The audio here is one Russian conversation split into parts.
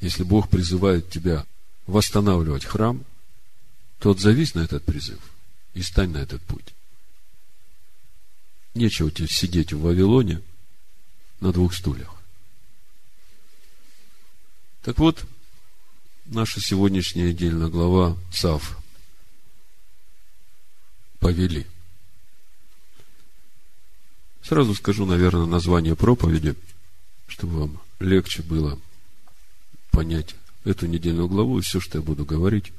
Если Бог призывает тебя восстанавливать храм, то отзовись на этот призыв и стань на этот путь. Нечего тебе сидеть в Вавилоне на двух стульях. Так вот, наша сегодняшняя отдельная глава ЦАВ повели. Сразу скажу, наверное, название проповеди, чтобы вам легче было понять эту недельную главу и все, что я буду говорить.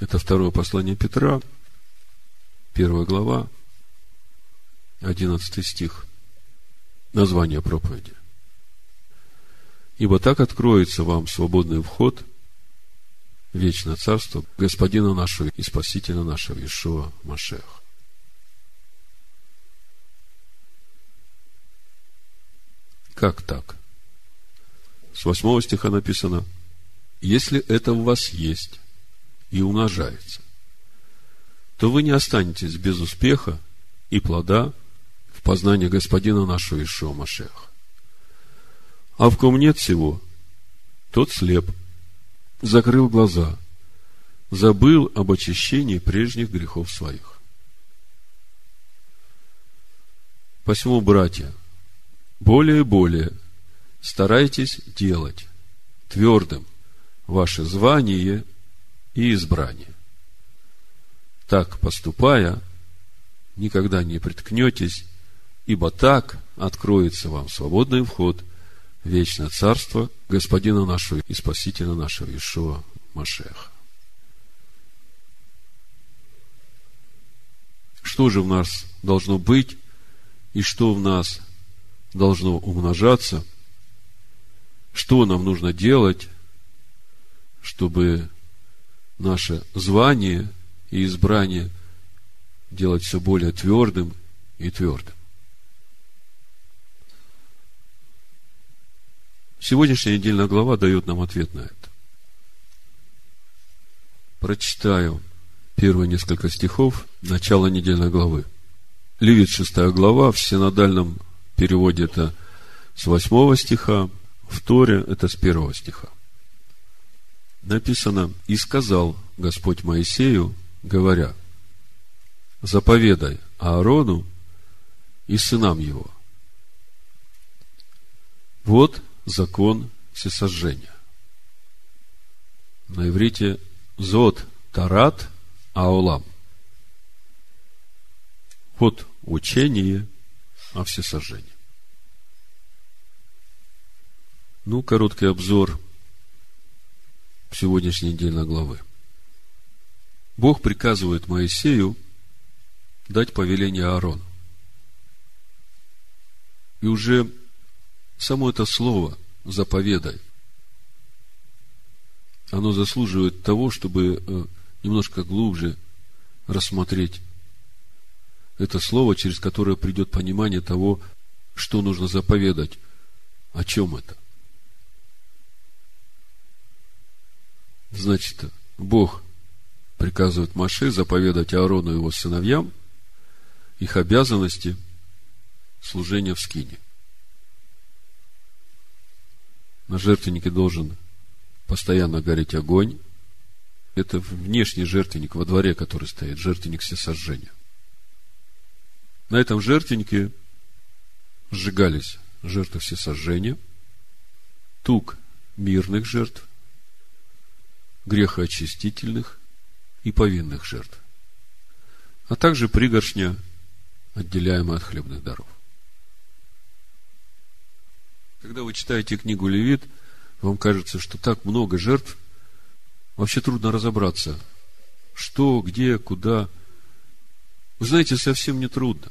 Это второе послание Петра, первая глава, одиннадцатый стих. Название проповеди. Ибо так откроется вам свободный вход в вечное царство Господина нашего и Спасителя нашего Ишуа Машех. Как так? С восьмого стиха написано, если это у вас есть и умножается, то вы не останетесь без успеха и плода в познании Господина нашего Ишуа Машеха. А в ком нет всего, тот слеп, закрыл глаза, забыл об очищении прежних грехов своих. Посему, братья, более и более старайтесь делать твердым ваше звание и избрание. Так поступая, никогда не приткнетесь, ибо так откроется вам свободный вход в вечное царство Господина нашего и Спасителя нашего Ишуа Машеха. Что же в нас должно быть и что в нас должно умножаться, что нам нужно делать, чтобы наше звание и избрание делать все более твердым и твердым. Сегодняшняя недельная глава дает нам ответ на это. Прочитаю первые несколько стихов начала недельной главы. Левит шестая глава в синодальном переводе это с восьмого стиха, в Торе это с первого стиха. Написано, и сказал Господь Моисею, говоря, заповедай Аарону и сынам его. Вот закон всесожжения. На иврите зод тарат аолам. Вот учение о всесожжении. Ну, короткий обзор сегодняшней недельной главы. Бог приказывает Моисею дать повеление Аарону. И уже само это слово «заповедай», оно заслуживает того, чтобы э, немножко глубже рассмотреть это слово, через которое придет понимание того, что нужно заповедать, о чем это. Значит, Бог приказывает Маше заповедать Аарону и его сыновьям их обязанности служения в скине. На жертвеннике должен постоянно гореть огонь. Это внешний жертвенник во дворе, который стоит, жертвенник всесожжения. На этом жертвеннике сжигались жертвы всесожжения, тук мирных жертв, грехоочистительных и повинных жертв, а также пригоршня, отделяемая от хлебных даров. Когда вы читаете книгу Левит, вам кажется, что так много жертв, вообще трудно разобраться, что, где, куда. Вы знаете, совсем не трудно.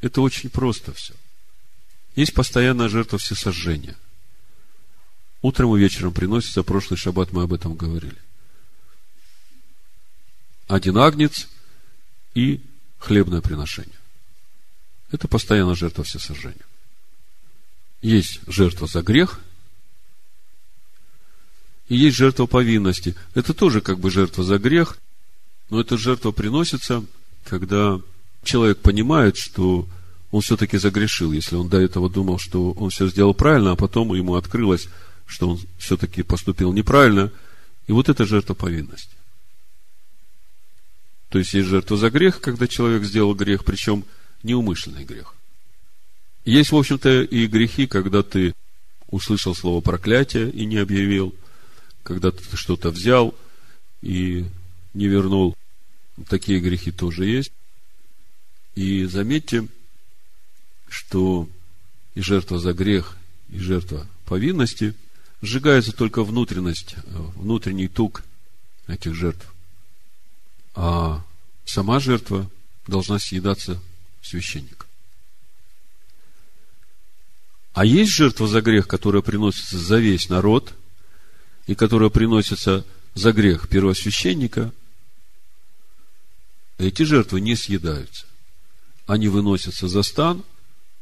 Это очень просто все. Есть постоянная жертва всесожжения. Утром и вечером приносится, прошлый шаббат мы об этом говорили. Один агнец и хлебное приношение. Это постоянно жертва всесожжения. Есть жертва за грех, и есть жертва повинности. Это тоже как бы жертва за грех, но эта жертва приносится, когда человек понимает, что он все-таки загрешил, если он до этого думал, что он все сделал правильно, а потом ему открылось, что он все-таки поступил неправильно, и вот это жертва повинности. То есть есть жертва за грех, когда человек сделал грех, причем неумышленный грех. Есть, в общем-то, и грехи, когда ты услышал слово проклятие и не объявил, когда ты что-то взял и не вернул. Такие грехи тоже есть. И заметьте, что и жертва за грех, и жертва повинности сжигается только внутренность, внутренний тук этих жертв. А сама жертва должна съедаться священником. А есть жертва за грех, которая приносится за весь народ, и которая приносится за грех первосвященника. Эти жертвы не съедаются. Они выносятся за стан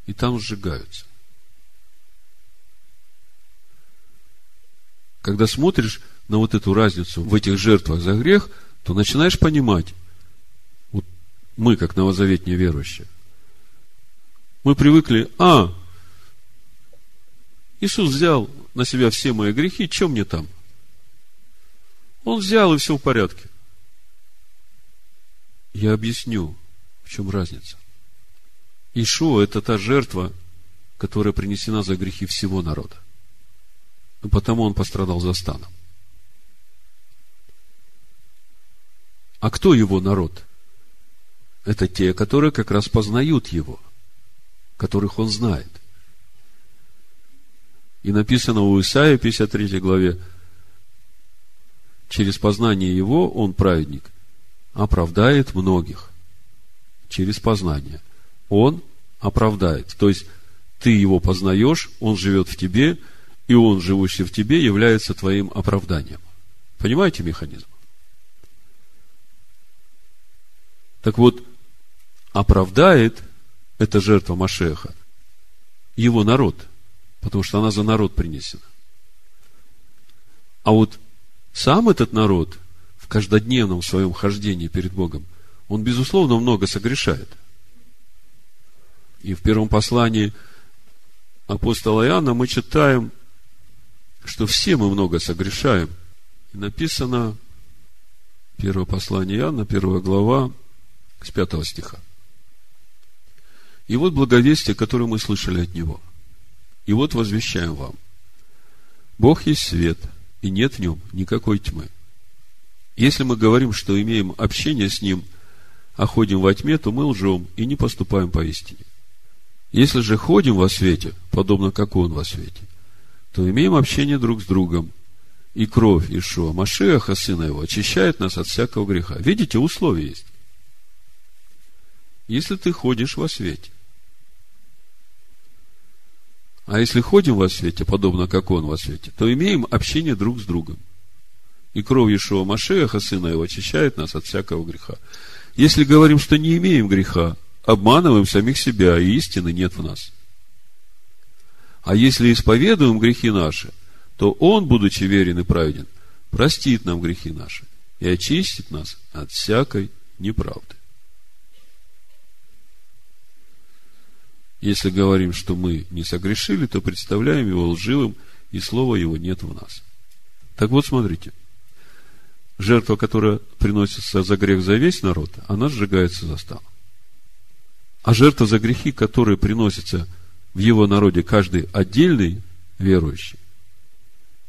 и там сжигаются. Когда смотришь на вот эту разницу в этих жертвах за грех, то начинаешь понимать, вот мы, как новозаветние верующие, мы привыкли, а, Иисус взял на себя все мои грехи, что мне там? Он взял, и все в порядке. Я объясню, в чем разница. Ишуа – это та жертва, которая принесена за грехи всего народа. И потому он пострадал за станом. А кто его народ? Это те, которые как раз познают его, которых он знает. И написано у Исаия, 53 главе, через познание его он, праведник, оправдает многих. Через познание. Он оправдает. То есть, ты его познаешь, он живет в тебе, и он, живущий в тебе, является твоим оправданием. Понимаете механизм? Так вот, оправдает эта жертва Машеха его народ – потому что она за народ принесена. А вот сам этот народ в каждодневном своем хождении перед Богом, он, безусловно, много согрешает. И в первом послании апостола Иоанна мы читаем, что все мы много согрешаем. И написано, первое послание Иоанна, первая глава, с пятого стиха. И вот благовестие, которое мы слышали от него – и вот возвещаем вам. Бог есть свет, и нет в нем никакой тьмы. Если мы говорим, что имеем общение с Ним, а ходим во тьме, то мы лжем и не поступаем по истине. Если же ходим во свете, подобно как Он во свете, то имеем общение друг с другом, и кровь Ишуа Машеха, Сына Его, очищает нас от всякого греха. Видите, условия есть. Если ты ходишь во свете, а если ходим во свете, подобно как Он во свете, то имеем общение друг с другом. И кровь Ишуа Машеха, Сына Его, очищает нас от всякого греха. Если говорим, что не имеем греха, обманываем самих себя, и истины нет в нас. А если исповедуем грехи наши, то Он, будучи верен и праведен, простит нам грехи наши и очистит нас от всякой неправды. Если говорим, что мы не согрешили, то представляем его лживым, и слова его нет в нас. Так вот, смотрите. Жертва, которая приносится за грех за весь народ, она сжигается за станом. А жертва за грехи, которые приносятся в его народе каждый отдельный верующий,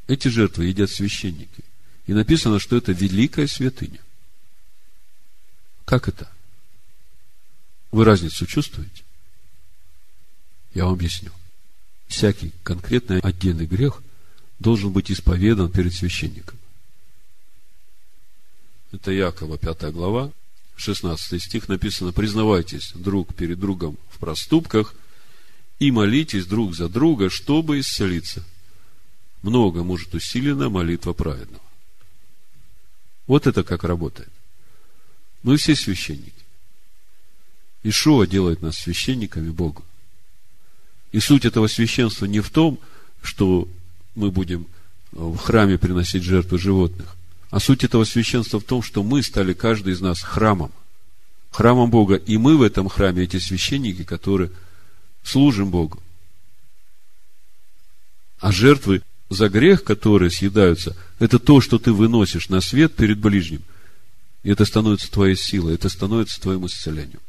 эти жертвы едят священники. И написано, что это великая святыня. Как это? Вы разницу чувствуете? Я вам объясню. Всякий конкретный отдельный грех должен быть исповедан перед священником. Это Якова, 5 глава, 16 стих написано, признавайтесь друг перед другом в проступках и молитесь друг за друга, чтобы исцелиться. Много может усилена молитва праведного. Вот это как работает. Мы все священники. Ишуа делает нас священниками Богу. И суть этого священства не в том, что мы будем в храме приносить жертвы животных, а суть этого священства в том, что мы стали каждый из нас храмом, храмом Бога, и мы в этом храме, эти священники, которые служим Богу. А жертвы за грех, которые съедаются, это то, что ты выносишь на свет перед ближним. И это становится твоей силой, это становится твоим исцелением.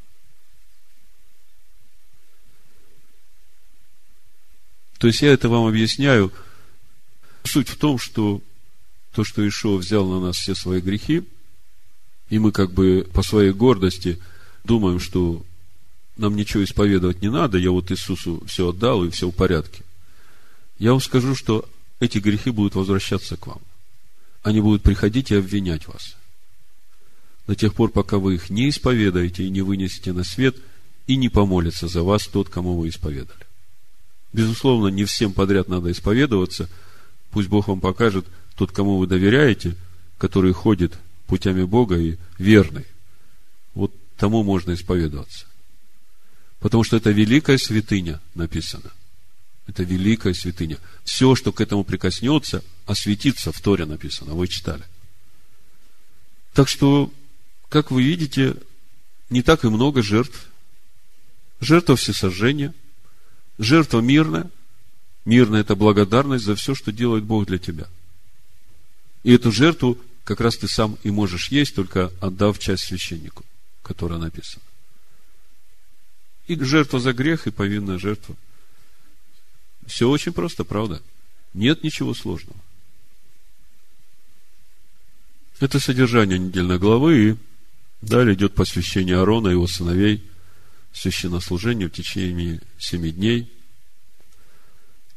То есть я это вам объясняю. Суть в том, что то, что Ишуа взял на нас все свои грехи, и мы как бы по своей гордости думаем, что нам ничего исповедовать не надо, я вот Иисусу все отдал, и все в порядке. Я вам скажу, что эти грехи будут возвращаться к вам. Они будут приходить и обвинять вас. До тех пор, пока вы их не исповедаете и не вынесете на свет, и не помолится за вас тот, кому вы исповедали. Безусловно, не всем подряд надо исповедоваться. Пусть Бог вам покажет тот, кому вы доверяете, который ходит путями Бога и верный. Вот тому можно исповедоваться. Потому что это великая святыня написано. Это великая святыня. Все, что к этому прикоснется, осветится в Торе написано. Вы читали. Так что как вы видите, не так и много жертв. Жертва всесожжения, жертва мирная. Мирная – это благодарность за все, что делает Бог для тебя. И эту жертву как раз ты сам и можешь есть, только отдав часть священнику, которая написана. И жертва за грех, и повинная жертва. Все очень просто, правда? Нет ничего сложного. Это содержание недельной главы, и Далее идет посвящение Аарона и его сыновей священнослужению в течение семи дней,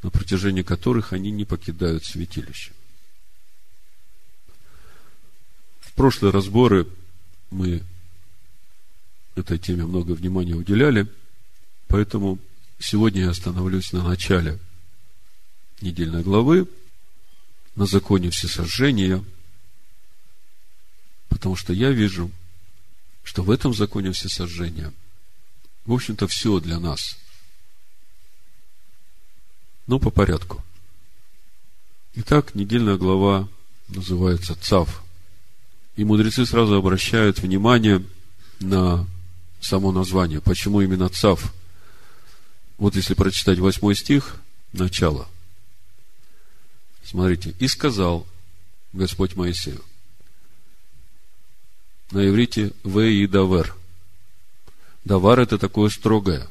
на протяжении которых они не покидают святилище. В прошлые разборы мы этой теме много внимания уделяли, поэтому сегодня я остановлюсь на начале недельной главы, на законе всесожжения, потому что я вижу – что в этом законе всесожжения, в общем-то, все для нас. Но по порядку. Итак, недельная глава называется ЦАВ. И мудрецы сразу обращают внимание на само название. Почему именно ЦАВ? Вот если прочитать восьмой стих, начало. Смотрите. «И сказал Господь Моисею, на иврите В и Давер. Давар это такое строгое.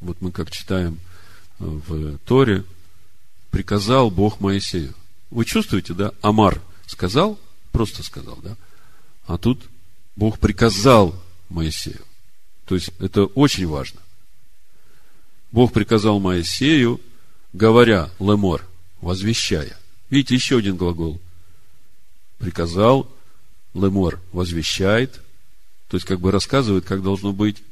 Вот мы как читаем в Торе, приказал Бог Моисею. Вы чувствуете, да? Амар сказал, просто сказал, да? А тут Бог приказал Моисею. То есть это очень важно. Бог приказал Моисею, говоря, лемор, возвещая. Видите, еще один глагол. Приказал Лемор возвещает, то есть как бы рассказывает, как должно быть.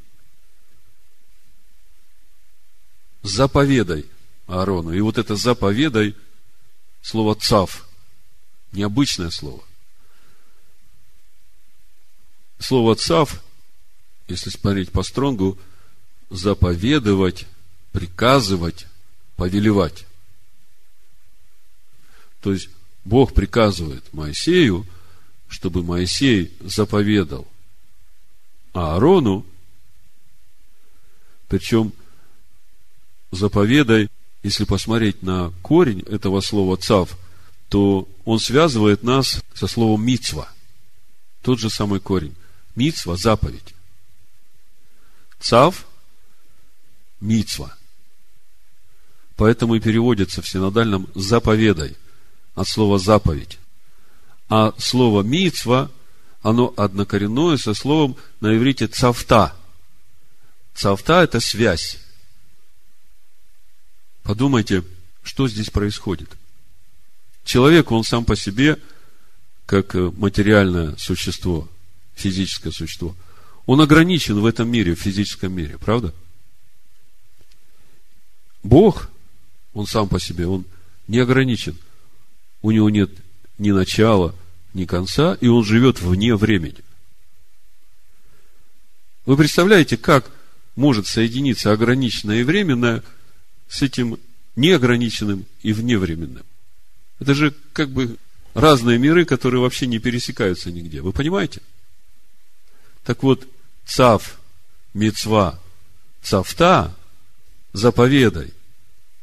Заповедай Аарону. И вот это заповедай, слово цав, необычное слово. Слово цав, если смотреть по стронгу, заповедовать, приказывать, повелевать. То есть Бог приказывает Моисею чтобы Моисей заповедал Аарону, причем заповедай, если посмотреть на корень этого слова цав, то он связывает нас со словом мицва. Тот же самый корень. Мицва – заповедь. Цав – мицва. Поэтому и переводится в синодальном заповедай от слова заповедь. А слово мицва, оно однокоренное со словом на иврите цавта. Цавта – это связь. Подумайте, что здесь происходит. Человек, он сам по себе, как материальное существо, физическое существо, он ограничен в этом мире, в физическом мире, правда? Бог, он сам по себе, он не ограничен. У него нет ни начала, ни конца, и он живет вне времени. Вы представляете, как может соединиться ограниченное и временное с этим неограниченным и вневременным? Это же как бы разные миры, которые вообще не пересекаются нигде. Вы понимаете? Так вот, цав, мецва, цавта заповедай,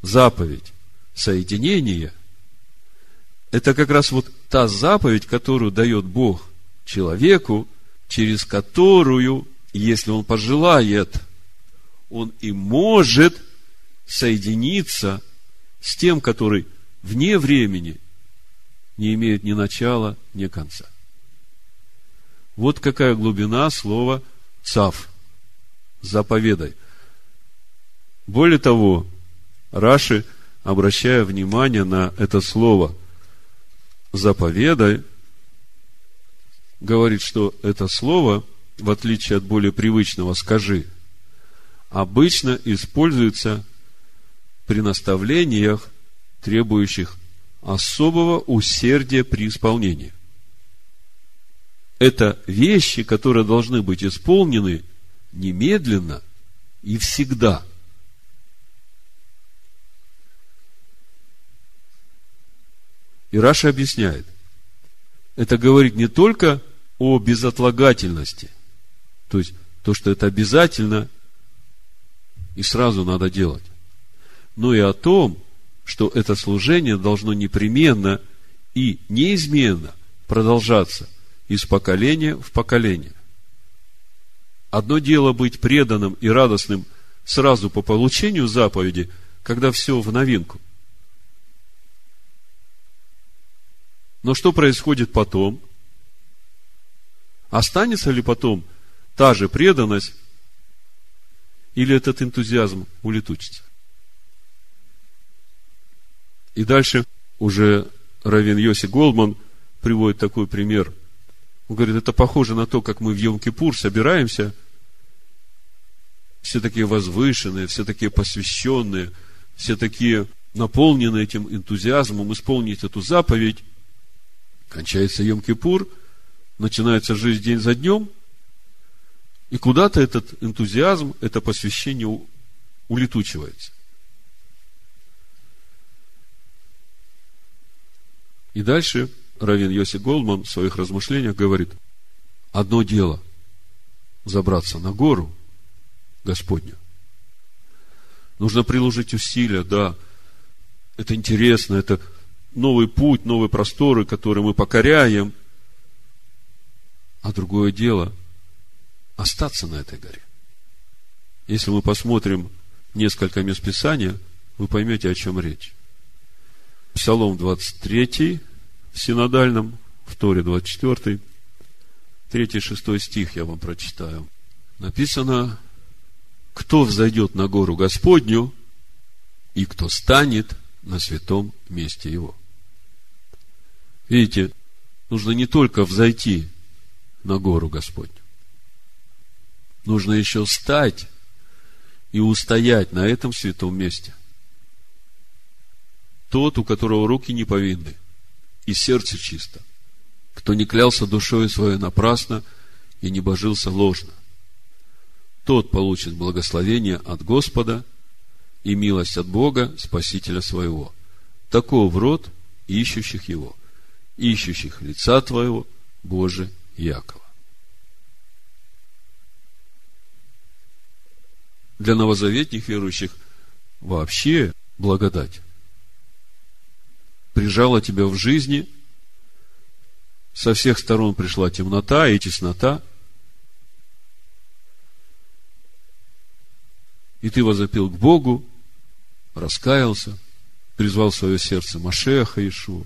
заповедь соединения, это как раз вот та заповедь, которую дает Бог человеку, через которую, если он пожелает, он и может соединиться с тем, который вне времени не имеет ни начала, ни конца. Вот какая глубина слова «цав» – «заповедай». Более того, Раши, обращая внимание на это слово «заповедай», говорит, что это слово, в отличие от более привычного «скажи», обычно используется при наставлениях, требующих особого усердия при исполнении. Это вещи, которые должны быть исполнены немедленно и всегда. И Раша объясняет, это говорит не только о безотлагательности, то есть то, что это обязательно и сразу надо делать, но и о том, что это служение должно непременно и неизменно продолжаться из поколения в поколение. Одно дело быть преданным и радостным сразу по получению заповеди, когда все в новинку. Но что происходит потом? Останется ли потом та же преданность, или этот энтузиазм улетучится? И дальше уже Равин Йоси Голдман приводит такой пример. Он говорит, это похоже на то, как мы в Йом-Кипур собираемся, все такие возвышенные, все такие посвященные, все такие наполненные этим энтузиазмом исполнить эту заповедь. Кончается Йом-Кипур, начинается жизнь день за днем, и куда-то этот энтузиазм, это посвящение улетучивается. И дальше Равин Йоси Голдман в своих размышлениях говорит, одно дело забраться на гору Господню. Нужно приложить усилия, да, это интересно, это новый путь, новые просторы, которые мы покоряем. А другое дело – остаться на этой горе. Если мы посмотрим несколько мест Писания, вы поймете, о чем речь. Псалом 23 в синодальном, в Торе 24, 3-6 стих я вам прочитаю. Написано, кто взойдет на гору Господню и кто станет на святом месте его. Видите, нужно не только взойти на гору Господню, нужно еще стать и устоять на этом святом месте тот, у которого руки не повинны, и сердце чисто, кто не клялся душой своей напрасно и не божился ложно. Тот получит благословение от Господа и милость от Бога, Спасителя своего. Таков род ищущих его, ищущих лица твоего, Боже Якова. Для новозаветних верующих вообще благодать прижала тебя в жизни, со всех сторон пришла темнота и теснота, и ты возопил к Богу, раскаялся, призвал в свое сердце Машеха Ишу,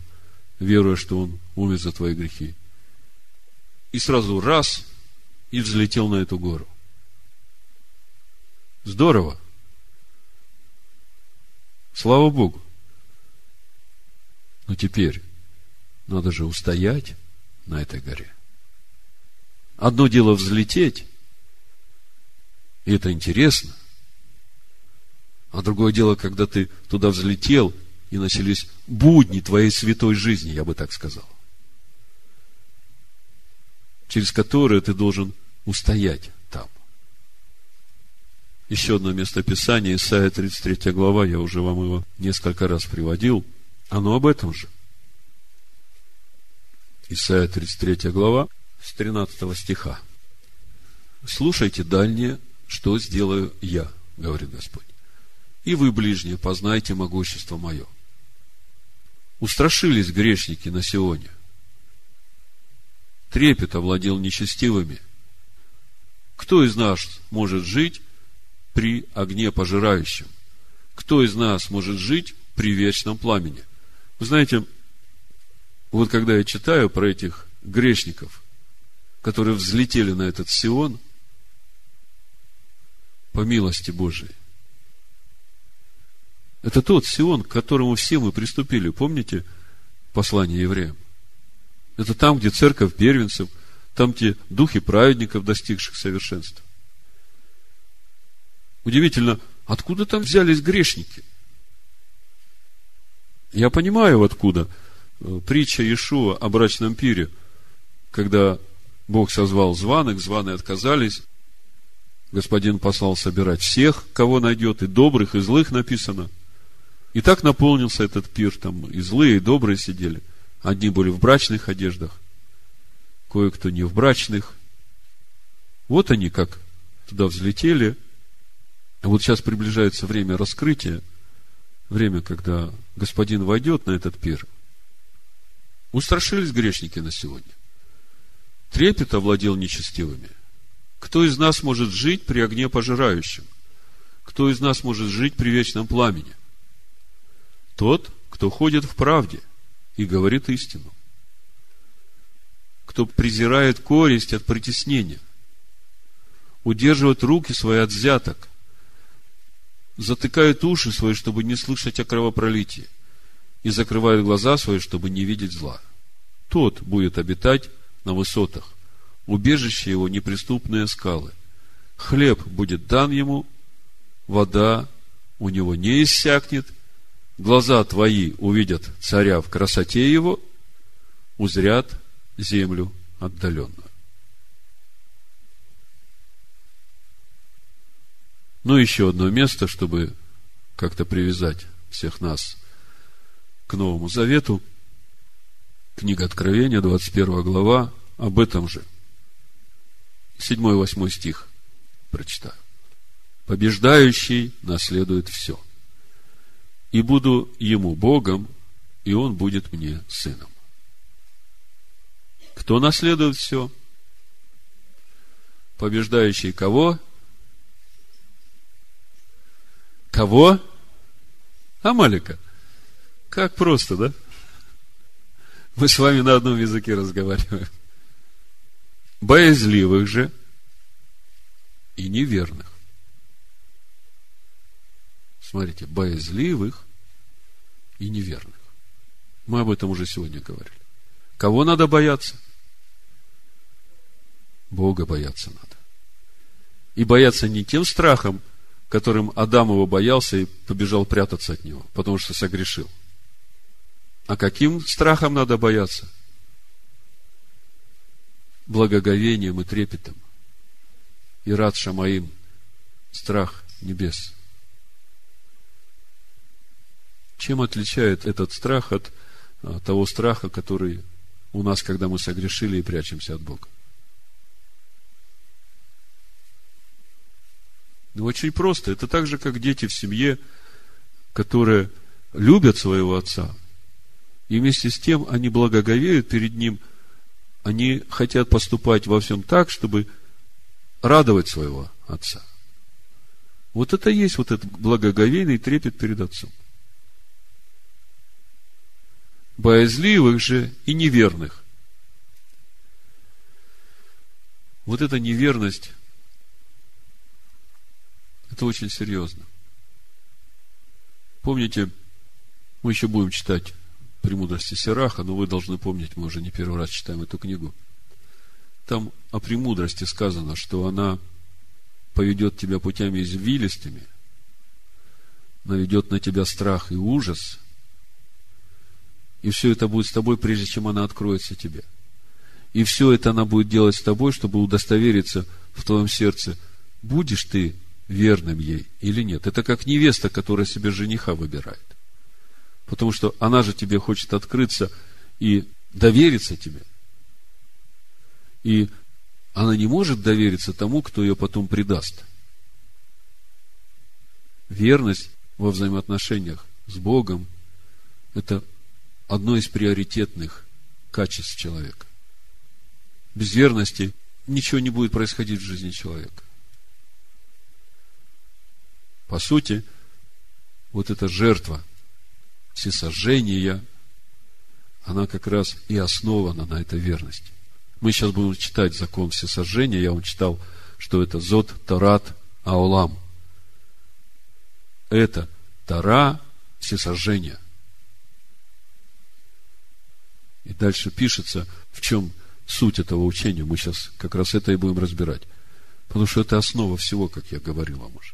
веруя, что Он умер за твои грехи. И сразу раз, и взлетел на эту гору. Здорово. Слава Богу. Но теперь надо же устоять на этой горе. Одно дело взлететь, и это интересно. А другое дело, когда ты туда взлетел, и начались будни твоей святой жизни, я бы так сказал. Через которые ты должен устоять там. Еще одно место Писания, Исайя 33 глава, я уже вам его несколько раз приводил – оно об этом же. Исайя 33 глава, с 13 стиха. «Слушайте дальнее, что сделаю я, говорит Господь. и вы, ближние, познайте могущество мое. Устрашились грешники на Сионе. Трепет овладел нечестивыми. Кто из нас может жить при огне пожирающем? Кто из нас может жить при вечном пламени? Вы знаете, вот когда я читаю про этих грешников, которые взлетели на этот Сион, по милости Божией, это тот Сион, к которому все мы приступили. Помните послание евреям? Это там, где церковь первенцев, там, где духи праведников, достигших совершенства. Удивительно, откуда там взялись грешники? Я понимаю, откуда. Притча Иешуа о брачном пире, когда Бог созвал званых, званые отказались, Господин послал собирать всех, кого найдет, и добрых, и злых написано. И так наполнился этот пир, там и злые, и добрые сидели – Одни были в брачных одеждах, кое-кто не в брачных. Вот они как туда взлетели. Вот сейчас приближается время раскрытия, время, когда господин войдет на этот пир. Устрашились грешники на сегодня. Трепет овладел нечестивыми. Кто из нас может жить при огне пожирающем? Кто из нас может жить при вечном пламени? Тот, кто ходит в правде – и говорит истину. Кто презирает коресть от притеснения, удерживает руки свои от взяток, затыкает уши свои, чтобы не слышать о кровопролитии, и закрывает глаза свои, чтобы не видеть зла. Тот будет обитать на высотах, убежище его неприступные скалы. Хлеб будет дан ему, вода у него не иссякнет, глаза твои увидят царя в красоте его, узрят землю отдаленную. Ну, еще одно место, чтобы как-то привязать всех нас к Новому Завету. Книга Откровения, 21 глава, об этом же. 7-8 стих прочитаю. Побеждающий наследует все – и буду ему Богом, и он будет мне сыном. Кто наследует все? Побеждающий кого? Кого? Амалика. Как просто, да? Мы с вами на одном языке разговариваем. Боязливых же и неверных. Смотрите, боязливых и неверных. Мы об этом уже сегодня говорили. Кого надо бояться? Бога бояться надо. И бояться не тем страхом, которым Адам его боялся и побежал прятаться от него, потому что согрешил. А каким страхом надо бояться? Благоговением и трепетом. И рад Шамаим, страх небес – чем отличает этот страх от а, того страха, который у нас, когда мы согрешили и прячемся от Бога? Ну, очень просто. Это так же, как дети в семье, которые любят своего отца, и вместе с тем они благоговеют перед ним, они хотят поступать во всем так, чтобы радовать своего отца. Вот это и есть вот этот благоговейный трепет перед отцом боязливых же и неверных. Вот эта неверность, это очень серьезно. Помните, мы еще будем читать «Премудрости Сераха», но вы должны помнить, мы уже не первый раз читаем эту книгу. Там о премудрости сказано, что она поведет тебя путями извилистыми, наведет на тебя страх и ужас – и все это будет с тобой, прежде чем она откроется тебе. И все это она будет делать с тобой, чтобы удостовериться в твоем сердце, будешь ты верным ей или нет. Это как невеста, которая себе жениха выбирает. Потому что она же тебе хочет открыться и довериться тебе. И она не может довериться тому, кто ее потом предаст. Верность во взаимоотношениях с Богом – это одно из приоритетных качеств человека. Без верности ничего не будет происходить в жизни человека. По сути, вот эта жертва всесожжения, она как раз и основана на этой верности. Мы сейчас будем читать закон всесожжения. Я вам читал, что это Зод Тарат Аулам. Это Тара всесожжения. И дальше пишется, в чем суть этого учения. Мы сейчас как раз это и будем разбирать. Потому что это основа всего, как я говорил вам уже.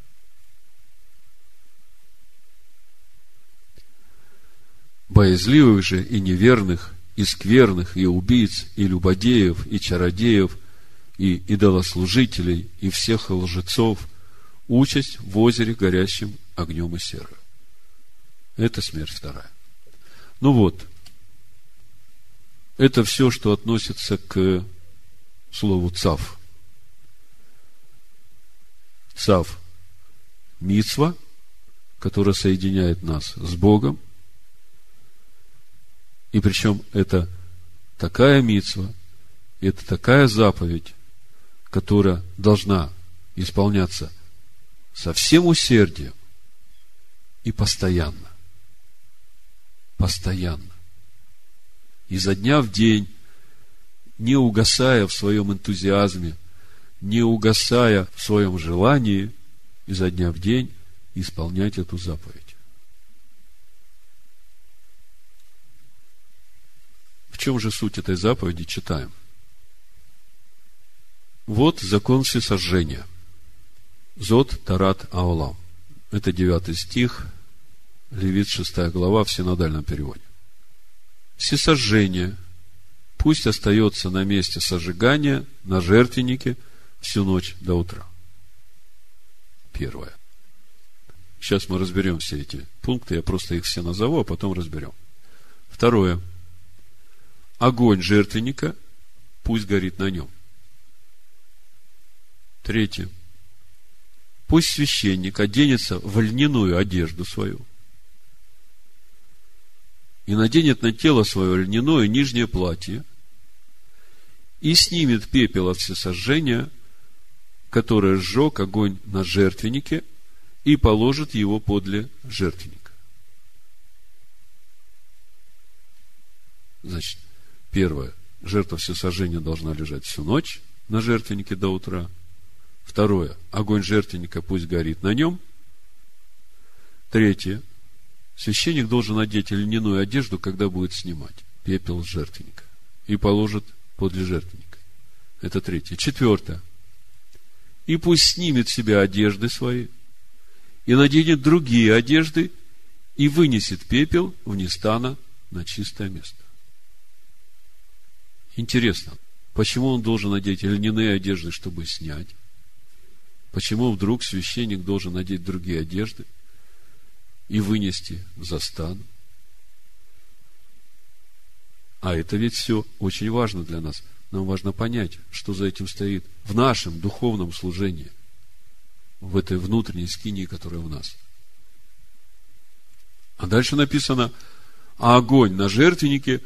Боязливых же и неверных, и скверных, и убийц, и любодеев, и чародеев, и идолослужителей, и всех лжецов, участь в озере горящим огнем и серой. Это смерть вторая. Ну вот, это все, что относится к слову цав. Цав – мицва, которая соединяет нас с Богом. И причем это такая мицва, это такая заповедь, которая должна исполняться со всем усердием и постоянно. Постоянно изо дня в день, не угасая в своем энтузиазме, не угасая в своем желании, изо дня в день исполнять эту заповедь. В чем же суть этой заповеди? Читаем. Вот закон всесожжения. Зод Тарат Аулам. Это девятый стих, Левит шестая глава в синодальном переводе всесожжение пусть остается на месте сожигания на жертвеннике всю ночь до утра. Первое. Сейчас мы разберем все эти пункты, я просто их все назову, а потом разберем. Второе. Огонь жертвенника пусть горит на нем. Третье. Пусть священник оденется в льняную одежду свою – и наденет на тело свое льняное нижнее платье, и снимет пепел от всесожжения, которое сжег огонь на жертвеннике, и положит его подле жертвенника. Значит, первое, жертва всесожжения должна лежать всю ночь на жертвеннике до утра. Второе, огонь жертвенника пусть горит на нем. Третье, Священник должен одеть льняную одежду, когда будет снимать пепел жертвенника. И положит подле жертвенника. Это третье. Четвертое. И пусть снимет себя одежды свои, и наденет другие одежды, и вынесет пепел вне стана на чистое место. Интересно, почему он должен надеть льняные одежды, чтобы снять? Почему вдруг священник должен надеть другие одежды? и вынести за стан. А это ведь все очень важно для нас. Нам важно понять, что за этим стоит в нашем духовном служении, в этой внутренней скинии, которая в нас. А дальше написано, а огонь на жертвеннике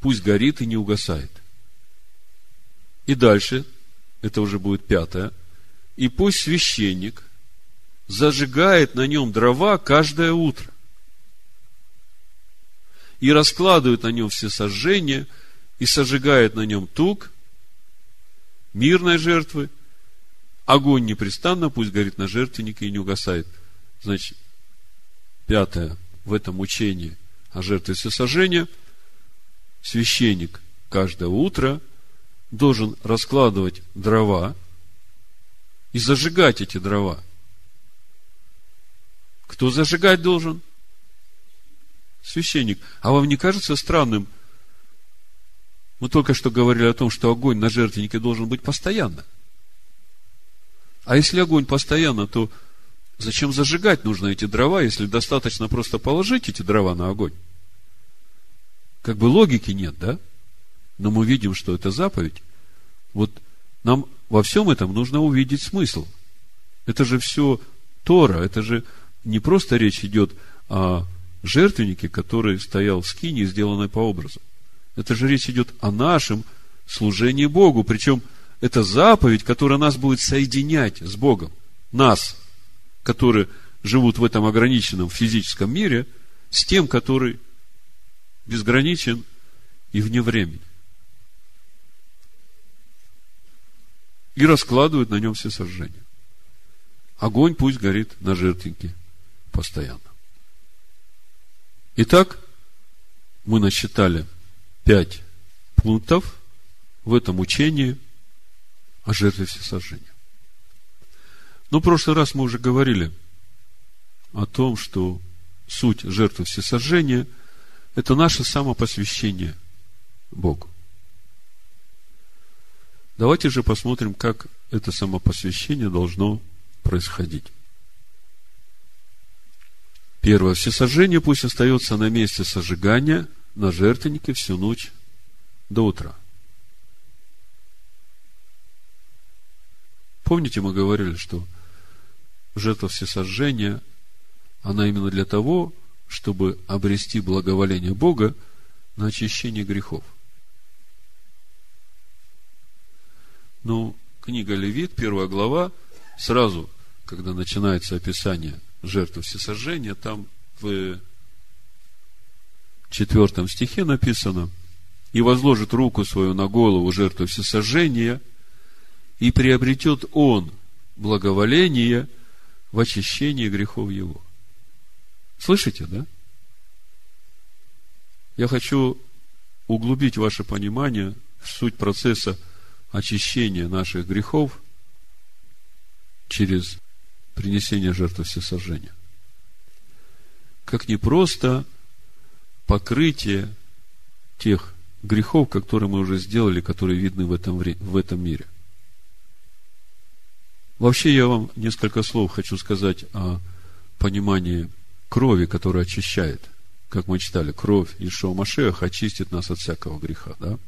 пусть горит и не угасает. И дальше, это уже будет пятое, и пусть священник зажигает на нем дрова каждое утро. И раскладывает на нем все сожжения, и сожигает на нем тук, мирной жертвы, огонь непрестанно, пусть горит на жертвеннике и не угасает. Значит, пятое, в этом учении о жертве всесожжения, священник каждое утро должен раскладывать дрова и зажигать эти дрова – кто зажигать должен? Священник. А вам не кажется странным? Мы только что говорили о том, что огонь на жертвеннике должен быть постоянно. А если огонь постоянно, то зачем зажигать нужно эти дрова, если достаточно просто положить эти дрова на огонь? Как бы логики нет, да? Но мы видим, что это заповедь. Вот нам во всем этом нужно увидеть смысл. Это же все Тора, это же не просто речь идет о жертвеннике, который стоял в скине, сделанной по образу. Это же речь идет о нашем служении Богу. Причем это заповедь, которая нас будет соединять с Богом. Нас, которые живут в этом ограниченном физическом мире, с тем, который безграничен и вне времени. И раскладывают на нем все сожжения. Огонь пусть горит на жертвеннике постоянно. Итак, мы насчитали пять пунктов в этом учении о жертве всесожжения. Но в прошлый раз мы уже говорили о том, что суть жертвы всесожжения – это наше самопосвящение Богу. Давайте же посмотрим, как это самопосвящение должно происходить. Первое. Всесожжение пусть остается на месте сожигания на жертвеннике всю ночь до утра. Помните, мы говорили, что жертва всесожжения, она именно для того, чтобы обрести благоволение Бога на очищение грехов. Ну, книга Левит, первая глава, сразу, когда начинается описание жертвы всесожжения, там в четвертом стихе написано, и возложит руку свою на голову жертвы всесожжения, и приобретет он благоволение в очищении грехов его. Слышите, да? Я хочу углубить ваше понимание в суть процесса очищения наших грехов через принесение жертвы всесожжения. Как не просто покрытие тех грехов, которые мы уже сделали, которые видны в этом, в этом мире. Вообще я вам несколько слов хочу сказать о понимании крови, которая очищает. Как мы читали, кровь Ишуа Машех очистит нас от всякого греха. Да?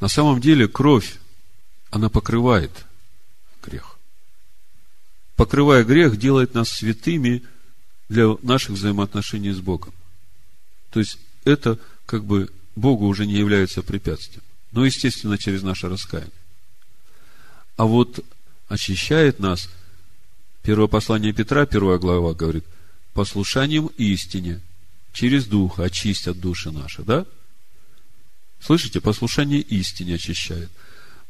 На самом деле кровь, она покрывает грех покрывая грех, делает нас святыми для наших взаимоотношений с Богом. То есть это как бы Богу уже не является препятствием. Но, естественно, через наше раскаяние. А вот очищает нас, первое послание Петра, первая глава говорит, послушанием истине, через Духа очистят души наши, да? Слышите, послушание истине очищает.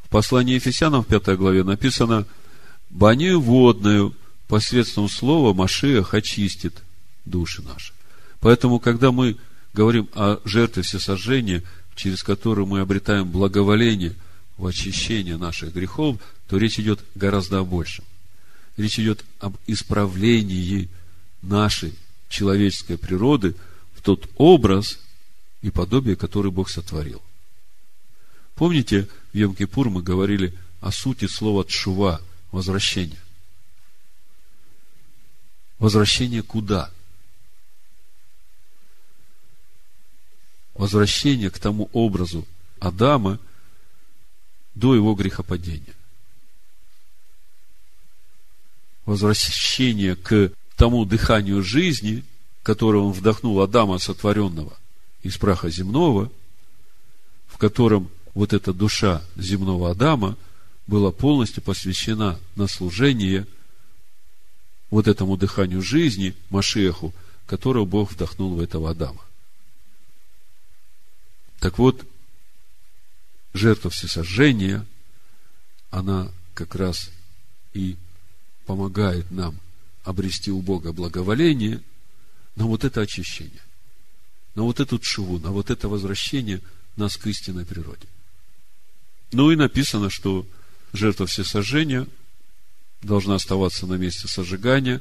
В послании Ефесянам в пятой главе написано – банию водную посредством слова Машиах очистит души наши. Поэтому, когда мы говорим о жертве всесожжения, через которую мы обретаем благоволение в очищении наших грехов, то речь идет гораздо о большем. Речь идет об исправлении нашей человеческой природы в тот образ и подобие, который Бог сотворил. Помните, в Йом-Кипур мы говорили о сути слова «тшува», возвращение. Возвращение куда? Возвращение к тому образу Адама до его грехопадения. Возвращение к тому дыханию жизни, которое он вдохнул Адама, сотворенного из праха земного, в котором вот эта душа земного Адама – была полностью посвящена на служение вот этому дыханию жизни, Машеху, которого Бог вдохнул в этого Адама. Так вот, жертва всесожжения, она как раз и помогает нам обрести у Бога благоволение на вот это очищение, на вот эту чуву, на вот это возвращение нас к истинной природе. Ну и написано, что жертва всесожжения должна оставаться на месте сожигания,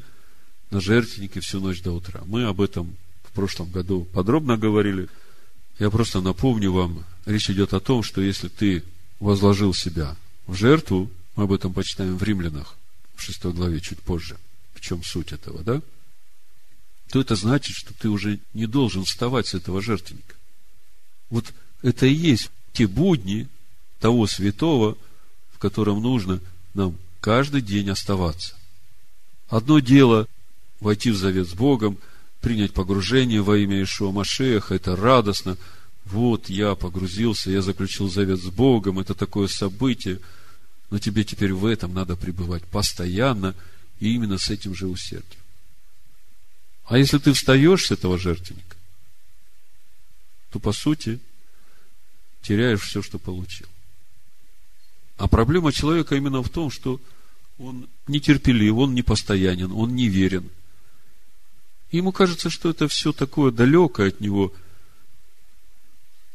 на жертвеннике всю ночь до утра. Мы об этом в прошлом году подробно говорили. Я просто напомню вам, речь идет о том, что если ты возложил себя в жертву, мы об этом почитаем в Римлянах, в шестой главе, чуть позже, в чем суть этого, да? То это значит, что ты уже не должен вставать с этого жертвенника. Вот это и есть те будни того святого, котором нужно нам каждый день оставаться. Одно дело войти в завет с Богом, принять погружение во имя Ишуа Машеха, это радостно. Вот я погрузился, я заключил завет с Богом, это такое событие. Но тебе теперь в этом надо пребывать постоянно и именно с этим же усердием. А если ты встаешь с этого жертвенника, то по сути теряешь все, что получил. А проблема человека именно в том, что он нетерпелив, он непостоянен, он неверен. И ему кажется, что это все такое далекое от него.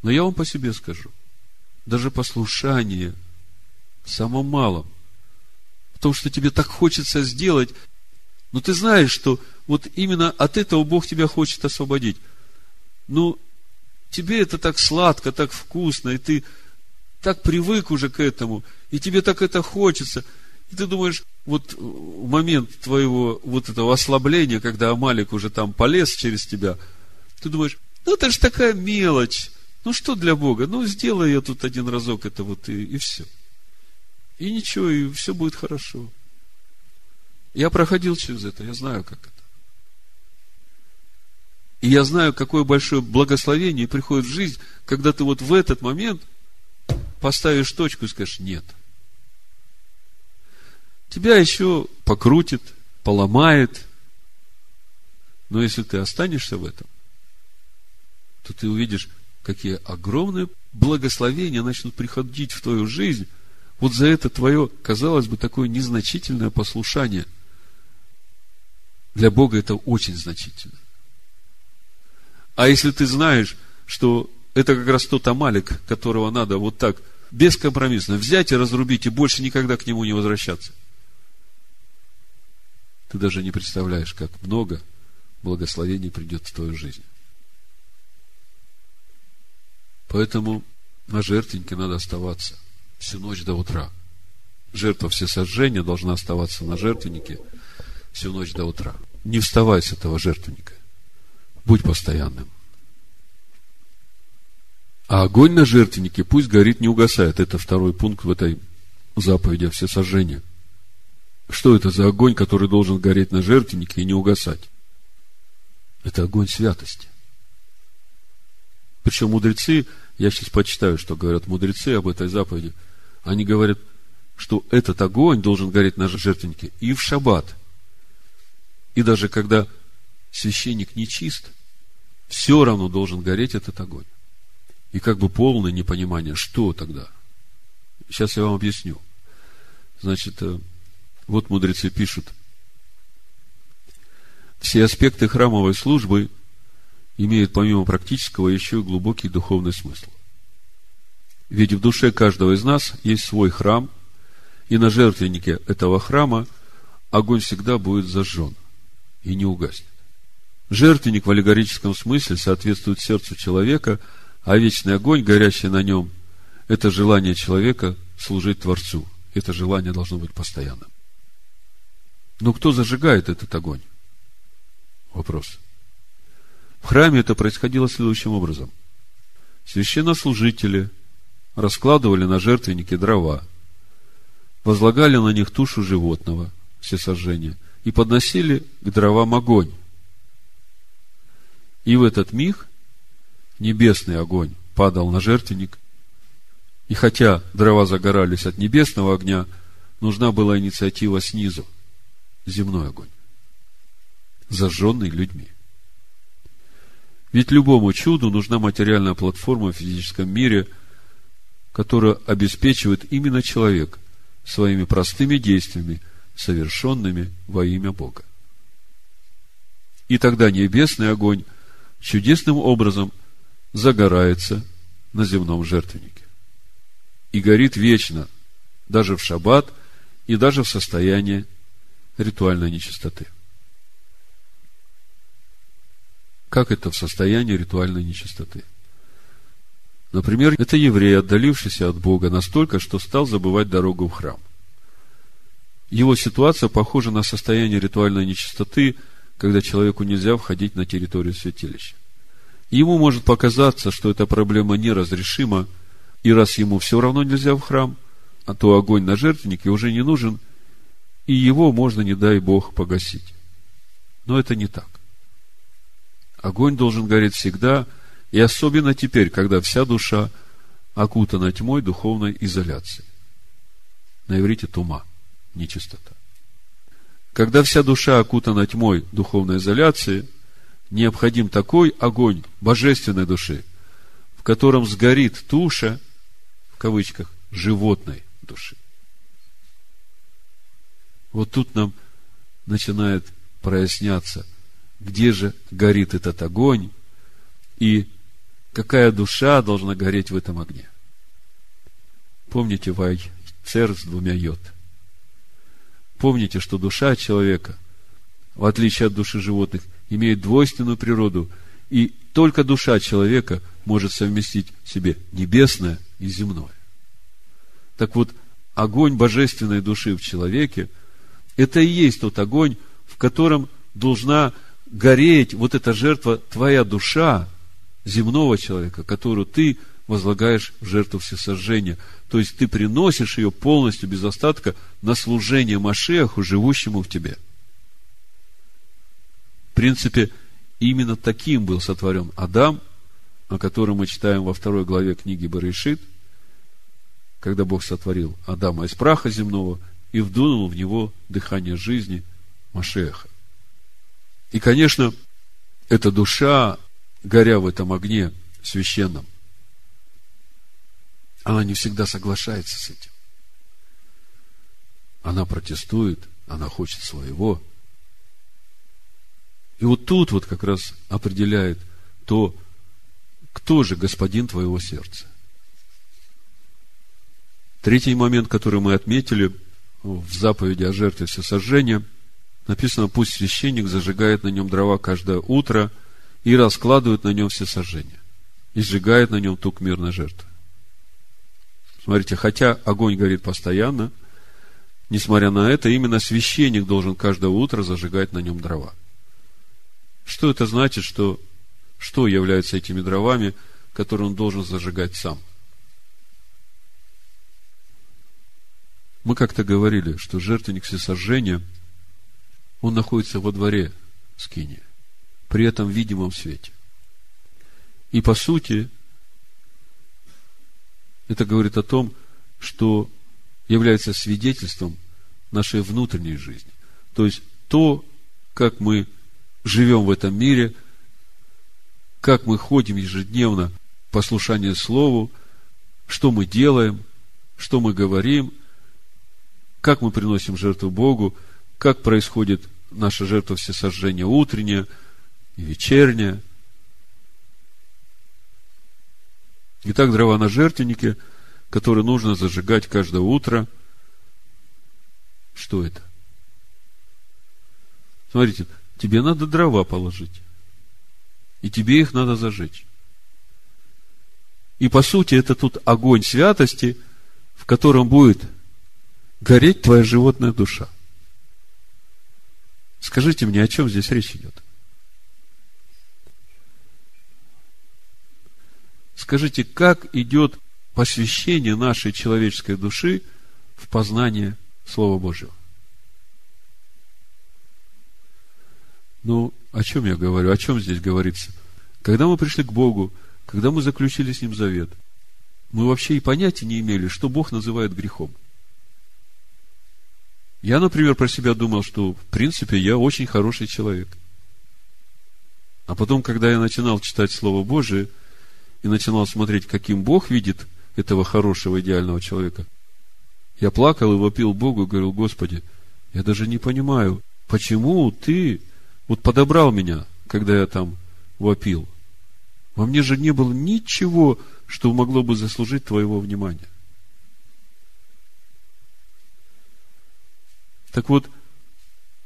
Но я вам по себе скажу. Даже послушание в самом малом, в том, что тебе так хочется сделать, но ты знаешь, что вот именно от этого Бог тебя хочет освободить. Ну, тебе это так сладко, так вкусно, и ты так привык уже к этому, и тебе так это хочется. И ты думаешь, вот в момент твоего вот этого ослабления, когда Амалик уже там полез через тебя, ты думаешь, ну это же такая мелочь, ну что для Бога, ну сделай я тут один разок это вот и, и все. И ничего, и все будет хорошо. Я проходил через это, я знаю, как это. И я знаю, какое большое благословение приходит в жизнь, когда ты вот в этот момент поставишь точку и скажешь «нет». Тебя еще покрутит, поломает. Но если ты останешься в этом, то ты увидишь, какие огромные благословения начнут приходить в твою жизнь вот за это твое, казалось бы, такое незначительное послушание. Для Бога это очень значительно. А если ты знаешь, что это как раз тот Амалик, которого надо вот так бескомпромиссно взять и разрубить, и больше никогда к нему не возвращаться. Ты даже не представляешь, как много благословений придет в твою жизнь. Поэтому на жертвеннике надо оставаться всю ночь до утра. Жертва всесожжения должна оставаться на жертвеннике всю ночь до утра. Не вставай с этого жертвенника. Будь постоянным. А огонь на жертвеннике пусть горит, не угасает. Это второй пункт в этой заповеди о всесожжении. Что это за огонь, который должен гореть на жертвеннике и не угасать? Это огонь святости. Причем мудрецы, я сейчас почитаю, что говорят мудрецы об этой заповеди, они говорят, что этот огонь должен гореть на жертвеннике и в шаббат. И даже когда священник нечист, все равно должен гореть этот огонь. И как бы полное непонимание, что тогда? Сейчас я вам объясню. Значит, э, вот мудрецы пишут. Все аспекты храмовой службы имеют помимо практического еще и глубокий духовный смысл. Ведь в душе каждого из нас есть свой храм, и на жертвеннике этого храма огонь всегда будет зажжен и не угаснет. Жертвенник в аллегорическом смысле соответствует сердцу человека – а вечный огонь, горящий на нем, это желание человека служить Творцу. Это желание должно быть постоянным. Но кто зажигает этот огонь? Вопрос. В храме это происходило следующим образом. Священнослужители раскладывали на жертвеннике дрова, возлагали на них тушу животного, всесожжения, и подносили к дровам огонь. И в этот миг небесный огонь падал на жертвенник. И хотя дрова загорались от небесного огня, нужна была инициатива снизу, земной огонь, зажженный людьми. Ведь любому чуду нужна материальная платформа в физическом мире, которая обеспечивает именно человек своими простыми действиями, совершенными во имя Бога. И тогда небесный огонь чудесным образом загорается на земном жертвеннике. И горит вечно, даже в шаббат и даже в состоянии ритуальной нечистоты. Как это в состоянии ритуальной нечистоты? Например, это еврей, отдалившийся от Бога настолько, что стал забывать дорогу в храм. Его ситуация похожа на состояние ритуальной нечистоты, когда человеку нельзя входить на территорию святилища. Ему может показаться, что эта проблема неразрешима, и раз ему все равно нельзя в храм, а то огонь на жертвеннике уже не нужен, и его можно, не дай Бог, погасить. Но это не так. Огонь должен гореть всегда, и особенно теперь, когда вся душа окутана тьмой духовной изоляции. На иврите тума, нечистота. Когда вся душа окутана тьмой духовной изоляции, необходим такой огонь божественной души, в котором сгорит туша, в кавычках, животной души. Вот тут нам начинает проясняться, где же горит этот огонь и какая душа должна гореть в этом огне. Помните Вай Цер с двумя йод. Помните, что душа человека, в отличие от души животных, имеет двойственную природу, и только душа человека может совместить в себе небесное и земное. Так вот, огонь божественной души в человеке – это и есть тот огонь, в котором должна гореть вот эта жертва, твоя душа, земного человека, которую ты возлагаешь в жертву всесожжения. То есть ты приносишь ее полностью, без остатка, на служение Машеху, живущему в тебе. В принципе, именно таким был сотворен Адам, о котором мы читаем во второй главе книги Барышит, когда Бог сотворил Адама из праха земного и вдунул в него дыхание жизни Машеха. И, конечно, эта душа, горя в этом огне священном, она не всегда соглашается с этим. Она протестует, она хочет своего. И вот тут вот как раз определяет то, кто же господин твоего сердца. Третий момент, который мы отметили в заповеди о жертве всесожжения – написано, пусть священник зажигает на нем дрова каждое утро и раскладывает на нем все сожжения. И сжигает на нем тук мирной жертвы. Смотрите, хотя огонь горит постоянно, несмотря на это, именно священник должен каждое утро зажигать на нем дрова. Что это значит, что, что является этими дровами, которые он должен зажигать сам? Мы как-то говорили, что жертвенник всесожжения – он находится во дворе скини, при этом видимом свете. И по сути, это говорит о том, что является свидетельством нашей внутренней жизни. То есть то, как мы живем в этом мире, как мы ходим ежедневно послушание Слову, что мы делаем, что мы говорим, как мы приносим жертву Богу – как происходит наша жертва всесожжения утренняя и вечерняя. Итак, дрова на жертвеннике, которые нужно зажигать каждое утро. Что это? Смотрите, тебе надо дрова положить. И тебе их надо зажечь. И по сути, это тут огонь святости, в котором будет гореть твоя животная душа. Скажите мне, о чем здесь речь идет? Скажите, как идет посвящение нашей человеческой души в познание Слова Божьего? Ну, о чем я говорю? О чем здесь говорится? Когда мы пришли к Богу, когда мы заключили с Ним завет, мы вообще и понятия не имели, что Бог называет грехом – я, например, про себя думал, что, в принципе, я очень хороший человек. А потом, когда я начинал читать Слово Божие и начинал смотреть, каким Бог видит этого хорошего, идеального человека, я плакал и вопил Богу и говорил, Господи, я даже не понимаю, почему ты вот подобрал меня, когда я там вопил. Во мне же не было ничего, что могло бы заслужить твоего внимания. Так вот,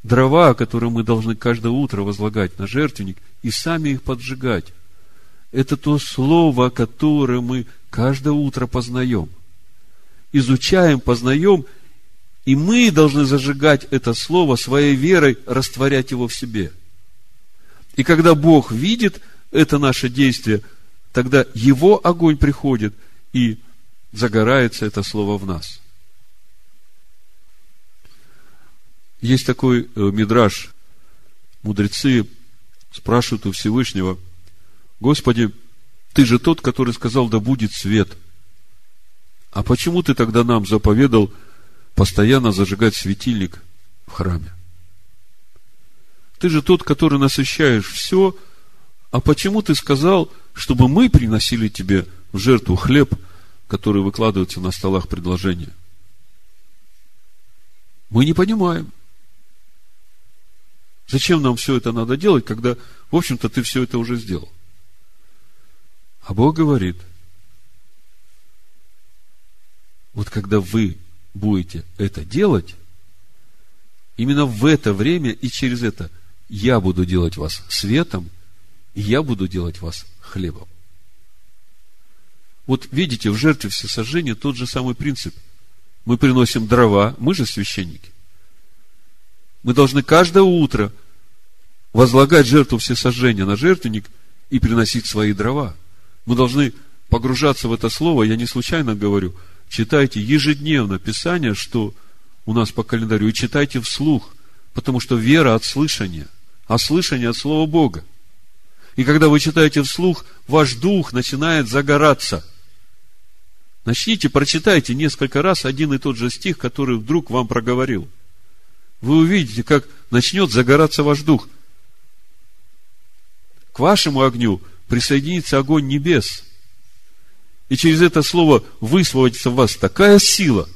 дрова, которые мы должны каждое утро возлагать на жертвенник, и сами их поджигать, это то слово, которое мы каждое утро познаем. Изучаем, познаем, и мы должны зажигать это слово своей верой, растворять его в себе. И когда Бог видит это наше действие, тогда Его огонь приходит, и загорается это слово в нас – Есть такой э, мидраж мудрецы спрашивают у Всевышнего, Господи, Ты же тот, который сказал, да будет свет. А почему Ты тогда нам заповедал постоянно зажигать светильник в храме? Ты же тот, который насыщаешь все, а почему Ты сказал, чтобы мы приносили Тебе в жертву хлеб, который выкладывается на столах предложения? Мы не понимаем – Зачем нам все это надо делать, когда, в общем-то, ты все это уже сделал? А Бог говорит, вот когда вы будете это делать, именно в это время и через это я буду делать вас светом, и я буду делать вас хлебом. Вот видите, в жертве всесожжения тот же самый принцип. Мы приносим дрова, мы же священники. Мы должны каждое утро возлагать жертву всесожжения на жертвенник и приносить свои дрова. Мы должны погружаться в это слово, я не случайно говорю, читайте ежедневно Писание, что у нас по календарю, и читайте вслух, потому что вера от слышания, а слышание от Слова Бога. И когда вы читаете вслух, ваш дух начинает загораться. Начните, прочитайте несколько раз один и тот же стих, который вдруг вам проговорил – вы увидите, как начнет загораться ваш дух. К вашему огню присоединится огонь небес. И через это слово высвободится в вас такая сила.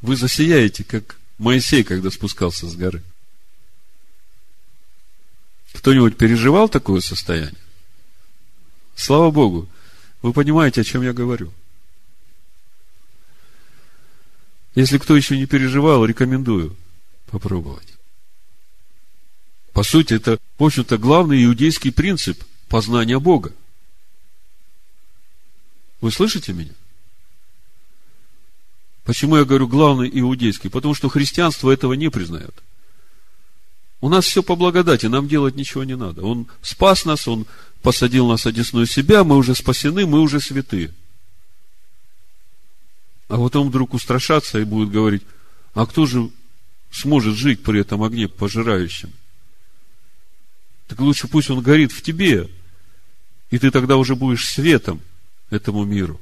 Вы засияете, как Моисей, когда спускался с горы. Кто-нибудь переживал такое состояние? Слава Богу, вы понимаете, о чем я говорю. Если кто еще не переживал, рекомендую попробовать. По сути, это, в общем-то, главный иудейский принцип познания Бога. Вы слышите меня? Почему я говорю главный иудейский? Потому что христианство этого не признает. У нас все по благодати, нам делать ничего не надо. Он спас нас, Он посадил нас одесную себя, мы уже спасены, мы уже святые. А потом вдруг устрашаться и будет говорить, а кто же сможет жить при этом огне пожирающем? Так лучше пусть он горит в тебе, и ты тогда уже будешь светом этому миру,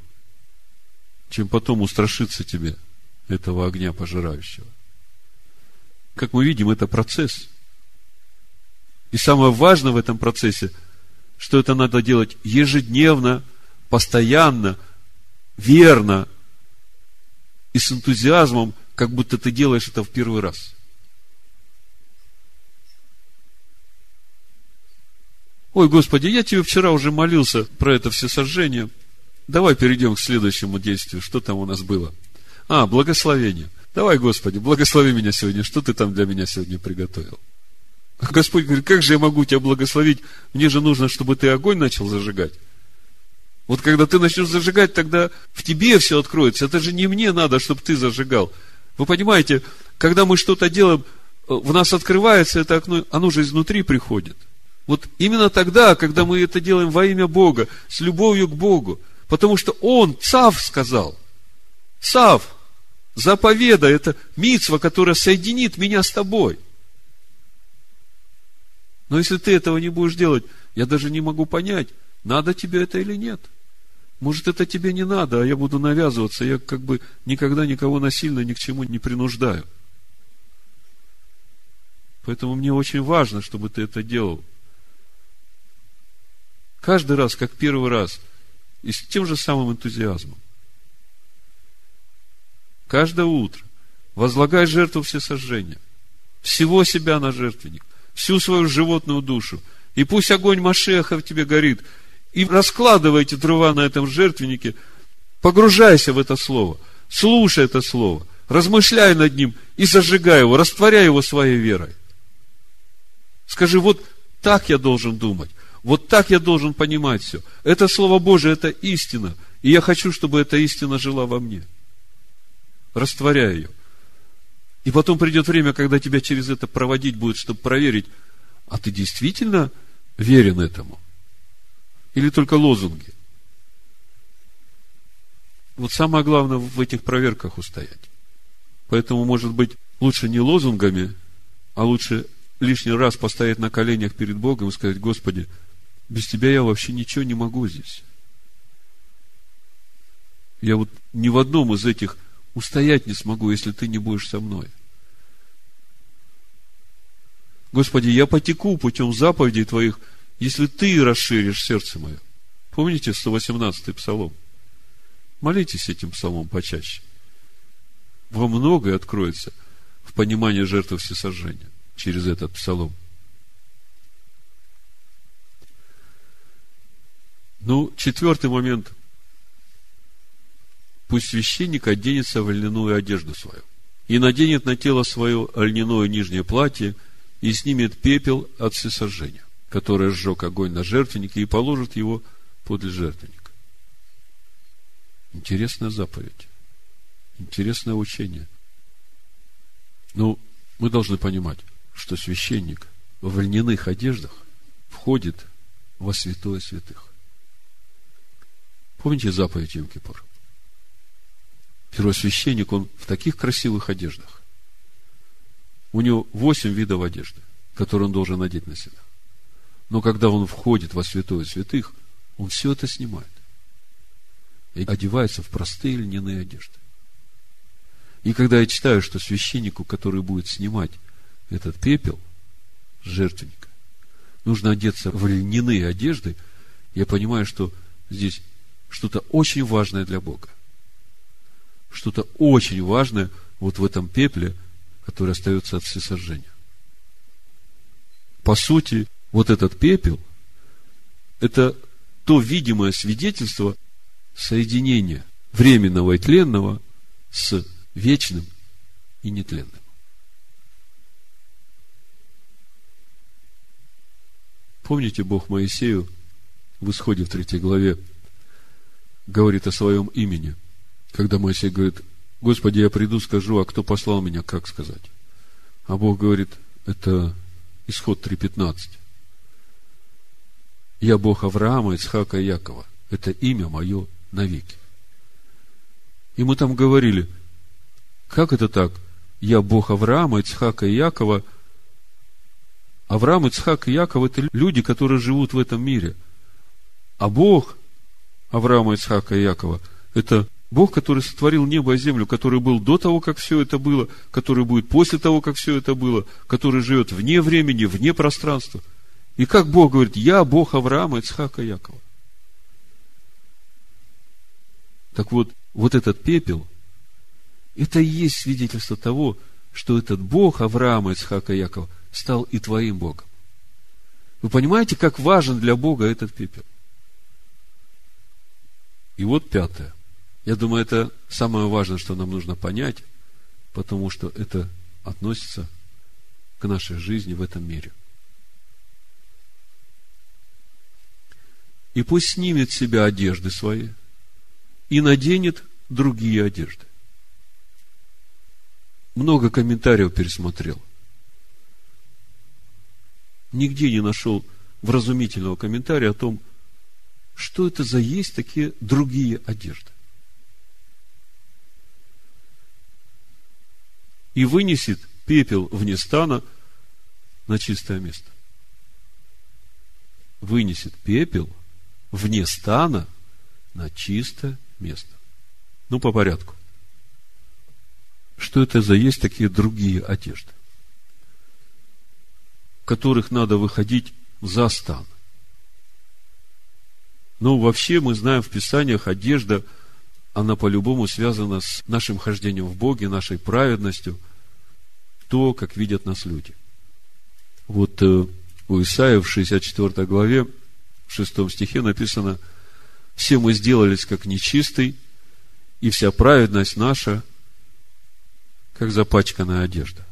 чем потом устрашиться тебе этого огня пожирающего. Как мы видим, это процесс. И самое важное в этом процессе, что это надо делать ежедневно, постоянно, верно, и с энтузиазмом, как будто ты делаешь это в первый раз. Ой, Господи, я тебе вчера уже молился про это все сожжение. Давай перейдем к следующему действию. Что там у нас было? А, благословение. Давай, Господи, благослови меня сегодня. Что ты там для меня сегодня приготовил? Господь говорит, как же я могу тебя благословить? Мне же нужно, чтобы ты огонь начал зажигать. Вот когда ты начнешь зажигать, тогда в тебе все откроется. Это же не мне надо, чтобы ты зажигал. Вы понимаете, когда мы что-то делаем, э, в нас открывается это окно, оно же изнутри приходит. Вот именно тогда, когда мы это делаем во имя Бога, с любовью к Богу, потому что Он, Цав, сказал, Цав, заповеда, это мицва, которая соединит меня с тобой. Но если ты этого не будешь делать, я даже не могу понять, надо тебе это или нет. Может, это тебе не надо, а я буду навязываться. Я как бы никогда никого насильно ни к чему не принуждаю. Поэтому мне очень важно, чтобы ты это делал. Каждый раз, как первый раз, и с тем же самым энтузиазмом. Каждое утро возлагай жертву всесожжения. Всего себя на жертвенник. Всю свою животную душу. И пусть огонь Машеха в тебе горит – и раскладывайте дрова на этом жертвеннике, погружайся в это слово, слушай это слово, размышляй над ним и зажигай его, растворяй его своей верой. Скажи, вот так я должен думать, вот так я должен понимать все. Это Слово Божие, это истина. И я хочу, чтобы эта истина жила во мне. Растворяй ее. И потом придет время, когда тебя через это проводить будет, чтобы проверить, а ты действительно верен этому – или только лозунги? Вот самое главное в этих проверках устоять. Поэтому, может быть, лучше не лозунгами, а лучше лишний раз постоять на коленях перед Богом и сказать, Господи, без Тебя я вообще ничего не могу здесь. Я вот ни в одном из этих устоять не смогу, если Ты не будешь со мной. Господи, я потеку путем заповедей Твоих, если Ты расширишь сердце мое. Помните 118-й псалом? Молитесь этим псалмом почаще. Вам многое откроется в понимании жертвы всесожжения через этот псалом. Ну, четвертый момент. Пусть священник оденется в льняную одежду свою и наденет на тело свое льняное нижнее платье и снимет пепел от всесожжения, которое сжег огонь на жертвеннике и положит его подле жертвенника. Интересная заповедь. Интересное учение. Ну, мы должны понимать, что священник в льняных одеждах входит во святое святых. Помните заповедь Йом-Кипур? Первосвященник, он в таких красивых одеждах. У него восемь видов одежды, которые он должен надеть на себя. Но когда он входит во святое святых, он все это снимает. И одевается в простые льняные одежды. И когда я читаю, что священнику, который будет снимать этот пепел с жертвенника, нужно одеться в льняные одежды, я понимаю, что здесь что-то очень важное для Бога. Что-то очень важное вот в этом пепле, который остается от всесожжения. По сути, вот этот пепел – это то видимое свидетельство соединения временного и тленного с вечным и нетленным. Помните, Бог Моисею в исходе в третьей главе говорит о своем имени, когда Моисей говорит, Господи, я приду, скажу, а кто послал меня, как сказать? А Бог говорит, это исход 3.15. Я Бог Авраама, Ицхака и Якова. Это имя мое навеки. И мы там говорили, как это так? Я Бог Авраама, Ицхака и Якова. Авраам, Ицхак и Яков – это люди, которые живут в этом мире. А Бог Авраама, Ицхака и Якова – это Бог, который сотворил небо и землю, который был до того, как все это было, который будет после того, как все это было, который живет вне времени, вне пространства. И как Бог говорит, я Бог Авраама, Ицхака Якова. Так вот, вот этот пепел, это и есть свидетельство того, что этот Бог Авраама, Ицхака Якова стал и твоим Богом. Вы понимаете, как важен для Бога этот пепел? И вот пятое. Я думаю, это самое важное, что нам нужно понять, потому что это относится к нашей жизни в этом мире. И пусть снимет с себя одежды свои и наденет другие одежды. Много комментариев пересмотрел. Нигде не нашел вразумительного комментария о том, что это за есть такие другие одежды. И вынесет пепел вне стана на чистое место. Вынесет пепел вне стана на чистое место. Ну, по порядку. Что это за есть такие другие одежды, в которых надо выходить за стан? Ну, вообще мы знаем в Писаниях одежда, она по-любому связана с нашим хождением в Боге, нашей праведностью, то, как видят нас люди. Вот э, у Исаия в 64 главе, в 6 стихе написано, «Все мы сделались как нечистый, и вся праведность наша, как запачканная одежда».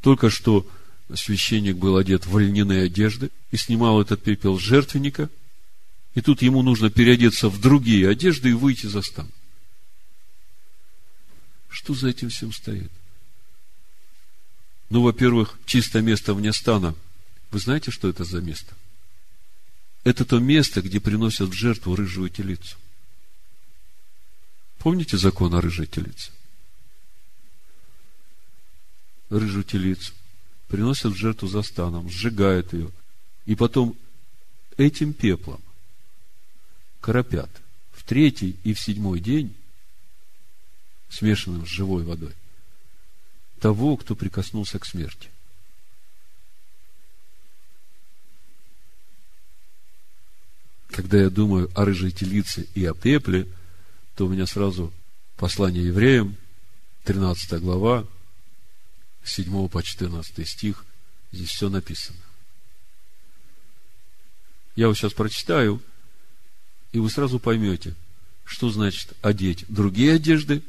Только что священник был одет в льняные одежды и снимал этот пепел с жертвенника, и тут ему нужно переодеться в другие одежды и выйти за стан. Что за этим всем стоит? Ну, во-первых, чистое место вне стана. Вы знаете, что это за место? Это то место, где приносят в жертву рыжую телицу. Помните закон о рыжей телице? рыжую телицу, приносят жертву за станом, сжигают ее, и потом этим пеплом коропят в третий и в седьмой день, смешанным с живой водой, того, кто прикоснулся к смерти. Когда я думаю о рыжей телице и о пепле, то у меня сразу послание евреям, 13 глава, 7 по 14 стих, здесь все написано. Я вот сейчас прочитаю, и вы сразу поймете, что значит одеть другие одежды,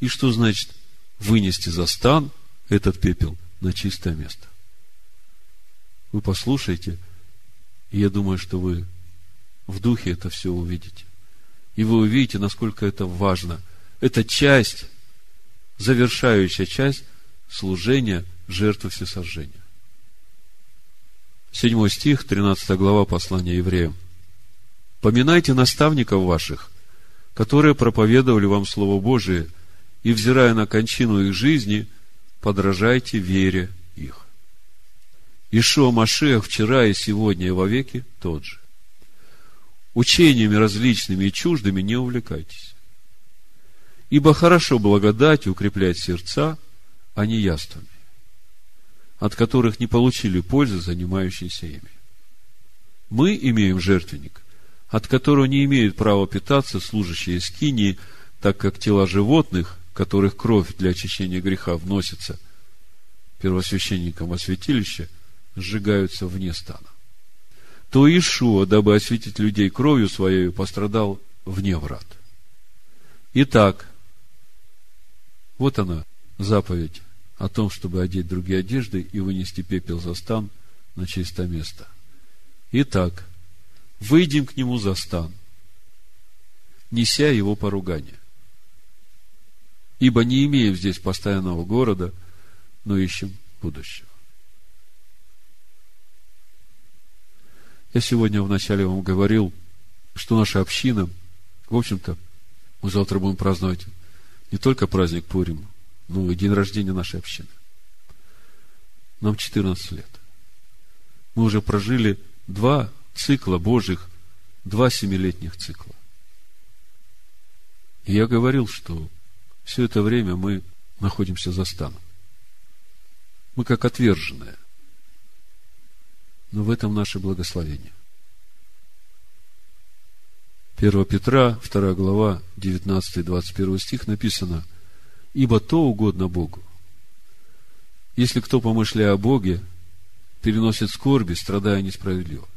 и что значит вынести за стан этот пепел на чистое место. Вы послушайте, и я думаю, что вы в духе это все увидите. И вы увидите, насколько это важно. Это часть, завершающая часть служения жертвы всесожжения. Седьмой стих, 13 глава послания евреям. «Поминайте наставников ваших, которые проповедовали вам Слово Божие, и, взирая на кончину их жизни, подражайте вере их». Ишуа Машех вчера и сегодня и вовеки тот же. Учениями различными и чуждыми не увлекайтесь. Ибо хорошо благодать укреплять сердца, а не яствами от которых не получили пользы занимающиеся ими. Мы имеем жертвенник, от которого не имеют права питаться служащие скинии, так как тела животных, которых кровь для очищения греха вносится первосвященникам во святилище, сжигаются вне стана. То Ишуа, дабы осветить людей кровью своей, пострадал вне врат. Итак, вот она, заповедь о том, чтобы одеть другие одежды и вынести пепел за стан на чистое место. Итак, выйдем к нему за стан, неся его поругание. Ибо не имеем здесь постоянного города, но ищем будущего. Я сегодня вначале вам говорил, что наша община, в общем-то, мы завтра будем праздновать не только праздник Пурим, ну, и день рождения нашей общины. Нам 14 лет. Мы уже прожили два цикла Божьих, два семилетних цикла. И я говорил, что все это время мы находимся за станом. Мы как отверженные. Но в этом наше благословение. 1 Петра, 2 глава, 19-21 стих написано – ибо то угодно Богу. Если кто, помышляя о Боге, переносит скорби, страдая несправедливо.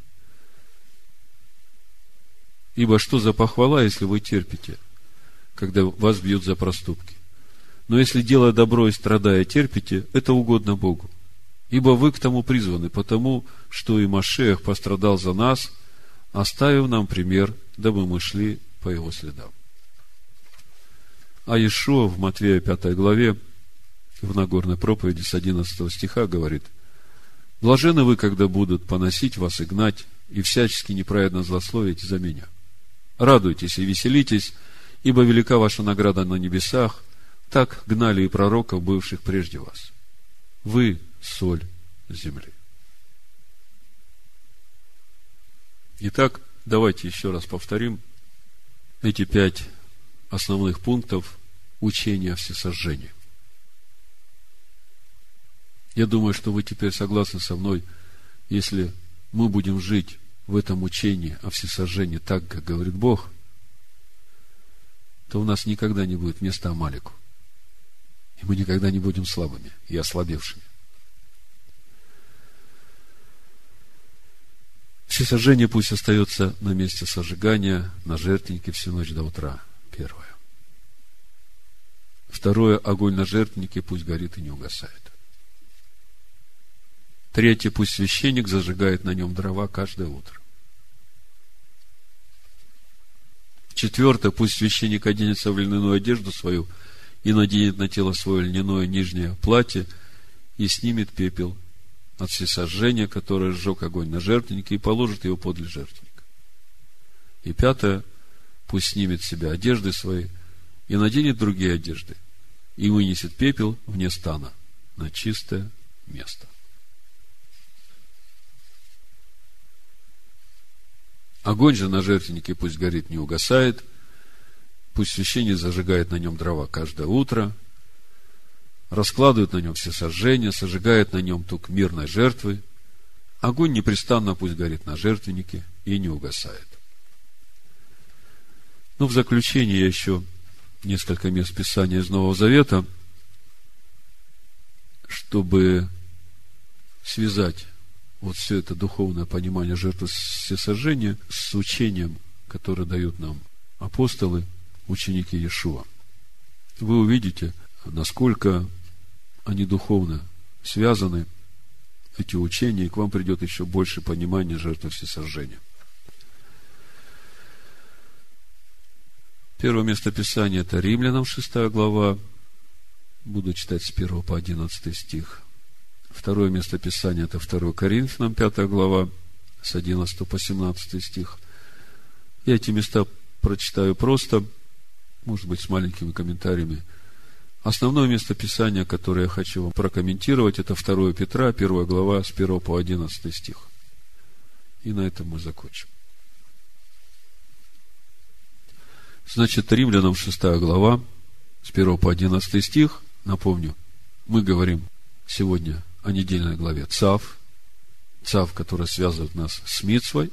Ибо что за похвала, если вы терпите, когда вас бьют за проступки? Но если делая добро и страдая терпите, это угодно Богу. Ибо вы к тому призваны, потому что и Машех пострадал за нас, оставив нам пример, дабы мы шли по его следам. А Ишуа в Матвея 5 главе, в Нагорной проповеди с 11 стиха говорит, «Блажены вы, когда будут поносить вас и гнать, и всячески неправедно злословить за меня. Радуйтесь и веселитесь, ибо велика ваша награда на небесах, так гнали и пророков, бывших прежде вас. Вы – соль земли». Итак, давайте еще раз повторим эти пять основных пунктов учения о всесожжении. Я думаю, что вы теперь согласны со мной, если мы будем жить в этом учении о всесожжении так, как говорит Бог, то у нас никогда не будет места Амалику. И мы никогда не будем слабыми и ослабевшими. Всесожжение пусть остается на месте сожигания, на жертвеннике всю ночь до утра – Первое. Второе, огонь на жертвеннике пусть горит и не угасает. Третье, пусть священник зажигает на нем дрова каждое утро. Четвертое, пусть священник оденется в льняную одежду свою и наденет на тело свое льняное нижнее платье и снимет пепел от всесожжения, которое сжег огонь на жертвеннике, и положит его подле жертвенника. И пятое, пусть снимет с себя одежды свои и наденет другие одежды, и вынесет пепел вне стана на чистое место. Огонь же на жертвеннике пусть горит, не угасает. Пусть священник зажигает на нем дрова каждое утро. Раскладывает на нем все сожжения, сожигает на нем тук мирной жертвы. Огонь непрестанно пусть горит на жертвеннике и не угасает. Ну, в заключение еще несколько мест Писания из Нового Завета, чтобы связать вот все это духовное понимание жертвы всесожжения с учением, которое дают нам апостолы, ученики Иешуа. Вы увидите, насколько они духовно связаны, эти учения, и к вам придет еще больше понимания жертвы всесожжения. Первое место Писания – это Римлянам, 6 глава. Буду читать с 1 по 11 стих. Второе место Писания – это 2 Коринфянам, 5 глава, с 11 по 17 стих. Я эти места прочитаю просто, может быть, с маленькими комментариями. Основное место Писания, которое я хочу вам прокомментировать, это 2 Петра, 1 глава, с 1 по 11 стих. И на этом мы закончим. Значит, Римлянам 6 глава, с 1 по 11 стих, напомню, мы говорим сегодня о недельной главе ЦАВ, ЦАВ, которая связывает нас с Митсвой,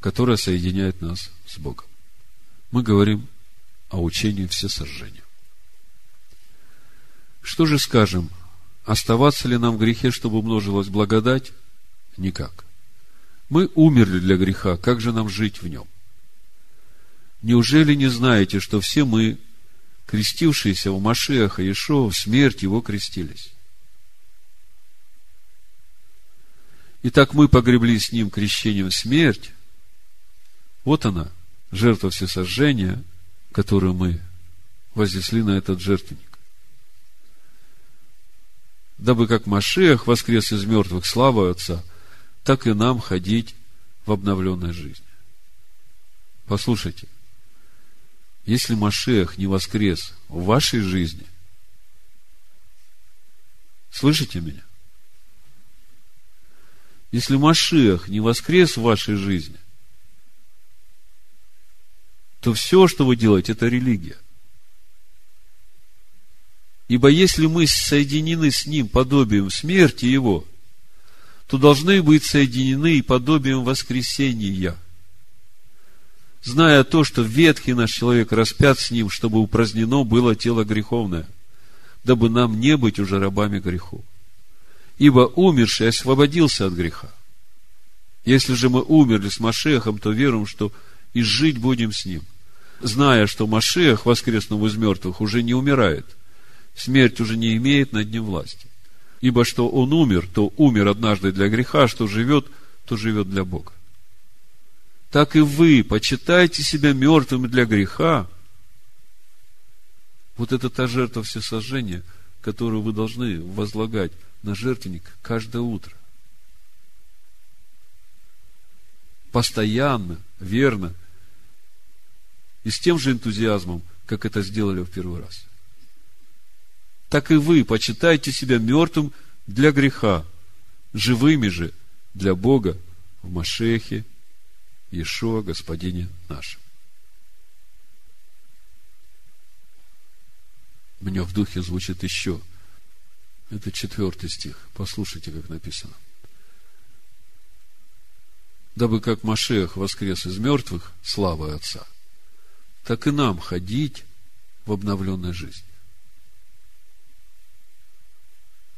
которая соединяет нас с Богом. Мы говорим о учении всесожжения. Что же скажем? Оставаться ли нам в грехе, чтобы умножилась благодать? Никак. Мы умерли для греха, как же нам жить в нем? Неужели не знаете, что все мы, крестившиеся в Машеха Иешуа, в смерть его крестились? Итак, мы погребли с ним крещением смерть. Вот она, жертва всесожжения, которую мы вознесли на этот жертвенник. Дабы как Машех воскрес из мертвых славы Отца, так и нам ходить в обновленной жизни. Послушайте, если Машех не воскрес в вашей жизни, слышите меня? Если Машех не воскрес в вашей жизни, то все, что вы делаете, это религия. Ибо если мы соединены с Ним подобием смерти Его, то должны быть соединены и подобием воскресения. Зная то, что ветхий наш человек распят с Ним, чтобы упразднено было тело греховное, дабы нам не быть уже рабами греху ибо умерший освободился от греха. Если же мы умерли с Машехом, то веруем, что и жить будем с ним, зная, что Машех, воскреснув из мертвых, уже не умирает. Смерть уже не имеет над ним власти. Ибо что он умер, то умер однажды для греха, что живет, то живет для Бога. Так и вы почитайте себя мертвыми для греха. Вот это та жертва всесожжения, которую вы должны возлагать на жертвенник каждое утро. Постоянно, верно. И с тем же энтузиазмом, как это сделали в первый раз. Так и вы почитайте себя мертвым для греха, живыми же для Бога в Машехе, Иешуа, Господине нашем. Мне в духе звучит еще – это четвертый стих. Послушайте, как написано. Дабы как Машех воскрес из мертвых славой Отца, так и нам ходить в обновленной жизни.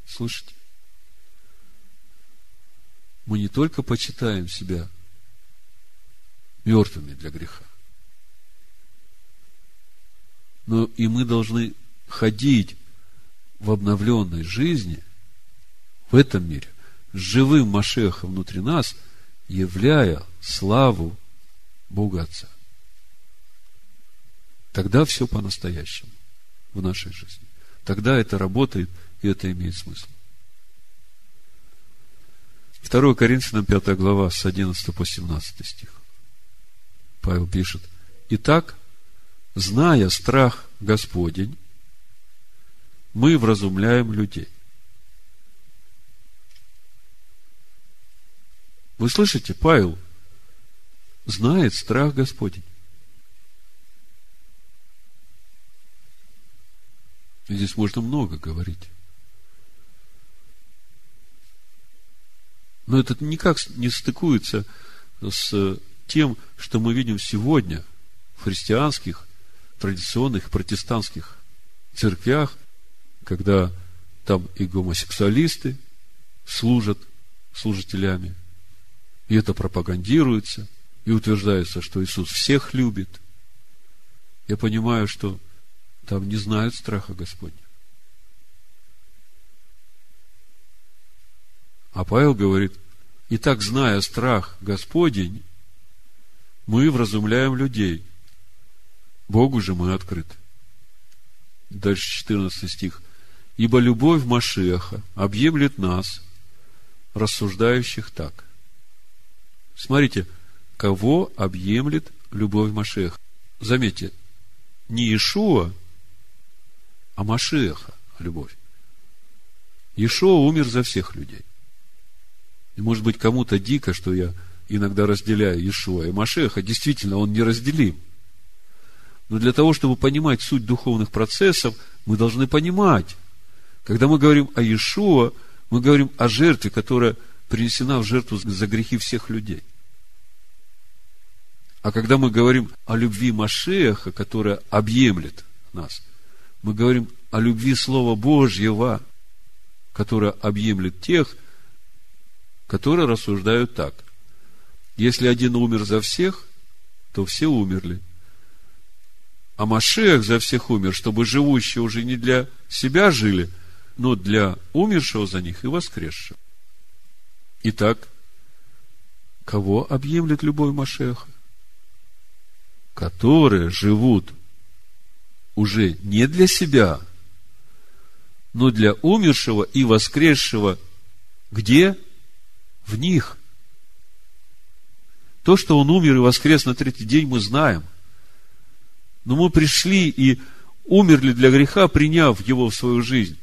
Слышите? Мы не только почитаем себя мертвыми для греха, но и мы должны ходить в обновленной жизни, в этом мире, с живым Машехом внутри нас, являя славу Бога Отца. Тогда все по-настоящему в нашей жизни. Тогда это работает, и это имеет смысл. 2 Коринфянам 5 глава с 11 по 17 стих. Павел пишет, «Итак, зная страх Господень, мы вразумляем людей». Вы слышите, Павел знает страх Господень. Здесь можно много говорить. Но это никак не стыкуется с тем, что мы видим сегодня в христианских, традиционных, протестантских церквях, когда там и гомосексуалисты служат служителями, и это пропагандируется, и утверждается, что Иисус всех любит. Я понимаю, что там не знают страха Господня. А Павел говорит, и так, зная страх Господень, мы вразумляем людей. Богу же мы открыты. Дальше 14 стих. Ибо любовь Машеха объемлет нас, рассуждающих так. Смотрите, кого объемлет любовь Машеха? Заметьте, не Иешуа, а Машеха любовь. Иешуа умер за всех людей. И может быть кому-то дико, что я иногда разделяю Иешуа и Машеха. Действительно, он неразделим. Но для того, чтобы понимать суть духовных процессов, мы должны понимать, когда мы говорим о Иешуа, мы говорим о жертве, которая принесена в жертву за грехи всех людей. А когда мы говорим о любви Машеха, которая объемлет нас, мы говорим о любви Слова Божьего, которая объемлет тех, которые рассуждают так. Если один умер за всех, то все умерли. А Машех за всех умер, чтобы живущие уже не для себя жили – но для умершего за них и воскресшего. Итак, кого объемлет любой Машеха? Которые живут уже не для себя, но для умершего и воскресшего где? В них. То, что он умер и воскрес на третий день, мы знаем. Но мы пришли и умерли для греха, приняв его в свою жизнь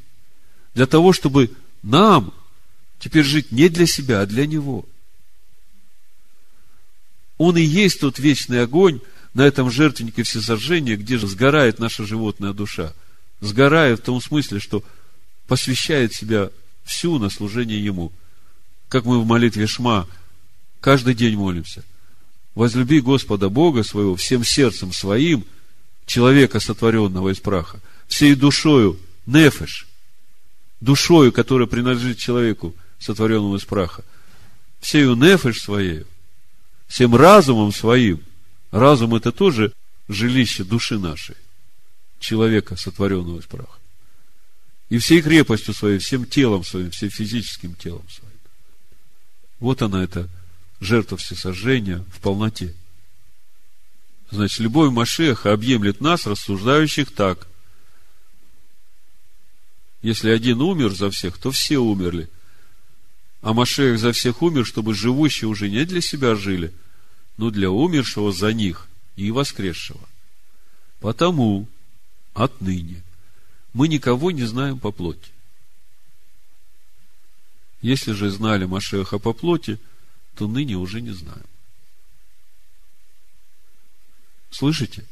для того, чтобы нам теперь жить не для себя, а для Него. Он и есть тот вечный огонь на этом жертвеннике всесожжения, где же сгорает наша животная душа. Сгорает в том смысле, что посвящает себя всю на служение Ему. Как мы в молитве Шма каждый день молимся. Возлюби Господа Бога своего всем сердцем своим, человека, сотворенного из праха, всей душою, нефеш, душою, которая принадлежит человеку, сотворенному из праха, всею нефеш своей, всем разумом своим, разум это тоже жилище души нашей, человека, сотворенного из праха, и всей крепостью своей, всем телом своим, всем физическим телом своим. Вот она, эта жертва всесожжения в полноте. Значит, любовь Машеха объемлет нас, рассуждающих так. Если один умер за всех, то все умерли. А Машех за всех умер, чтобы живущие уже не для себя жили, но для умершего за них и воскресшего. Потому отныне мы никого не знаем по плоти. Если же знали Машеха по плоти, то ныне уже не знаем. Слышите?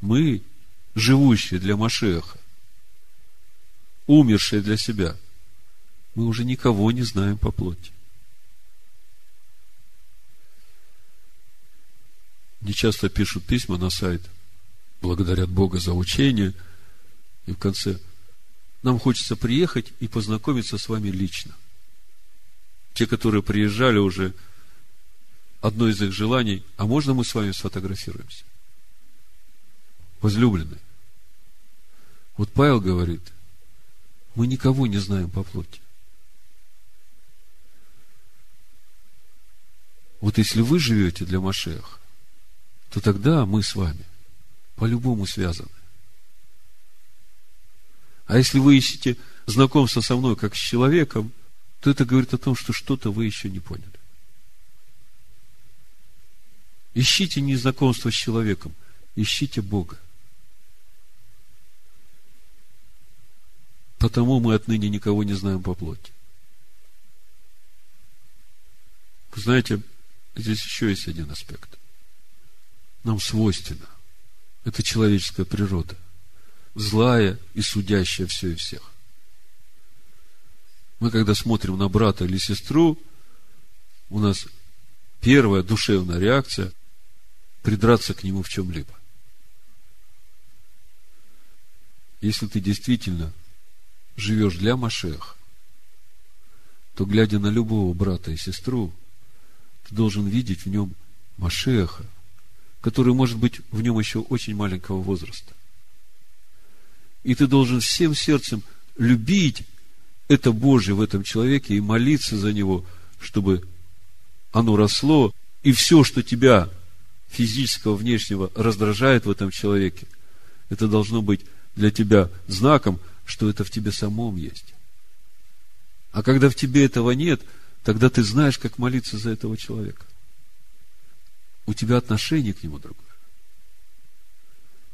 Мы, живущие для Машеха, умершие для себя, мы уже никого не знаем по плоти. Не часто пишут письма на сайт, благодарят Бога за учение, и в конце нам хочется приехать и познакомиться с вами лично. Те, которые приезжали уже, одно из их желаний, а можно мы с вами сфотографируемся? Возлюбленные. Вот Павел говорит – мы никого не знаем по плоти. Вот если вы живете для Машеха, то тогда мы с вами по-любому связаны. А если вы ищете знакомство со мной как с человеком, то это говорит о том, что что-то вы еще не поняли. Ищите не знакомство с человеком, ищите Бога. Потому мы отныне никого не знаем по плоти. Знаете, здесь еще есть один аспект. Нам свойственно. Это человеческая природа. Злая и судящая все и всех. Мы, когда смотрим на брата или сестру, у нас первая душевная реакция – придраться к нему в чем-либо. Если ты действительно живешь для Машеха, то, глядя на любого брата и сестру, ты должен видеть в нем Машеха, который может быть в нем еще очень маленького возраста. И ты должен всем сердцем любить это Божье в этом человеке и молиться за него, чтобы оно росло, и все, что тебя физического, внешнего раздражает в этом человеке, это должно быть для тебя знаком, что это в тебе самом есть. А когда в тебе этого нет, тогда ты знаешь, как молиться за этого человека. У тебя отношение к нему другое.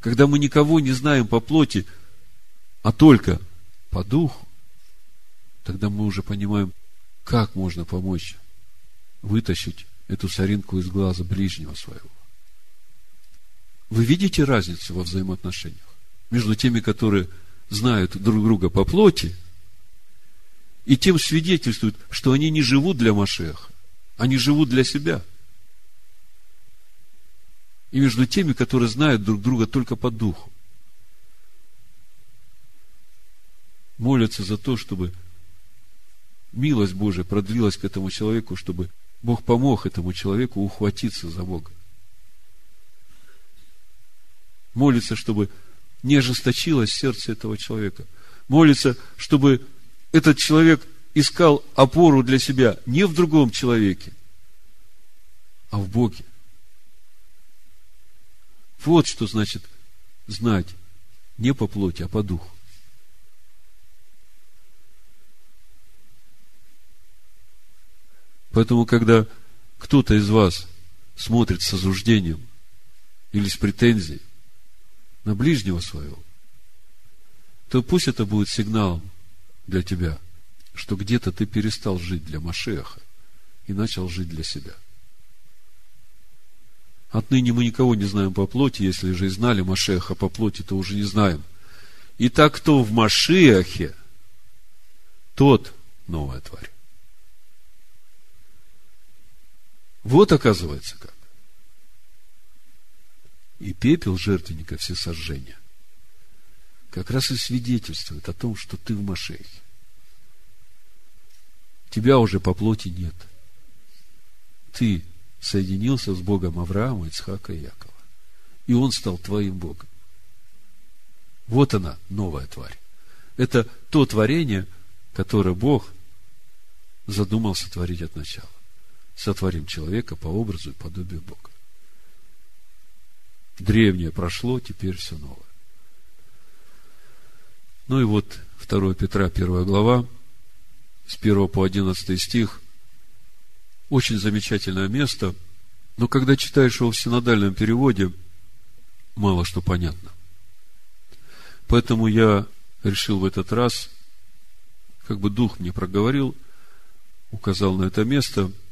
Когда мы никого не знаем по плоти, а только по духу, тогда мы уже понимаем, как можно помочь вытащить эту соринку из глаза ближнего своего. Вы видите разницу во взаимоотношениях между теми, которые знают друг друга по плоти, и тем свидетельствуют, что они не живут для Машеха, они живут для себя. И между теми, которые знают друг друга только по духу. Молятся за то, чтобы милость Божия продлилась к этому человеку, чтобы Бог помог этому человеку ухватиться за Бога. Молится, чтобы не ожесточилось сердце этого человека. Молится, чтобы этот человек искал опору для себя не в другом человеке, а в Боге. Вот что значит знать не по плоти, а по духу. Поэтому, когда кто-то из вас смотрит с осуждением или с претензией на ближнего своего, то пусть это будет сигналом для тебя, что где-то ты перестал жить для Машеха и начал жить для себя. Отныне мы никого не знаем по плоти, если же и знали Машеха по плоти, то уже не знаем. И так, кто в Машехе, тот новая тварь. Вот оказывается как. И пепел жертвенника все сожжения как раз и свидетельствует о том, что ты в Машехе. Тебя уже по плоти нет. Ты соединился с Богом Авраама, Ицхака и Якова. И он стал твоим Богом. Вот она, новая тварь. Это то творение, которое Бог задумал сотворить от начала сотворим человека по образу и подобию Бога. Древнее прошло, теперь все новое. Ну и вот 2 Петра, 1 глава, с 1 по 11 стих. Очень замечательное место, но когда читаешь его в синодальном переводе, мало что понятно. Поэтому я решил в этот раз, как бы Дух мне проговорил, указал на это место –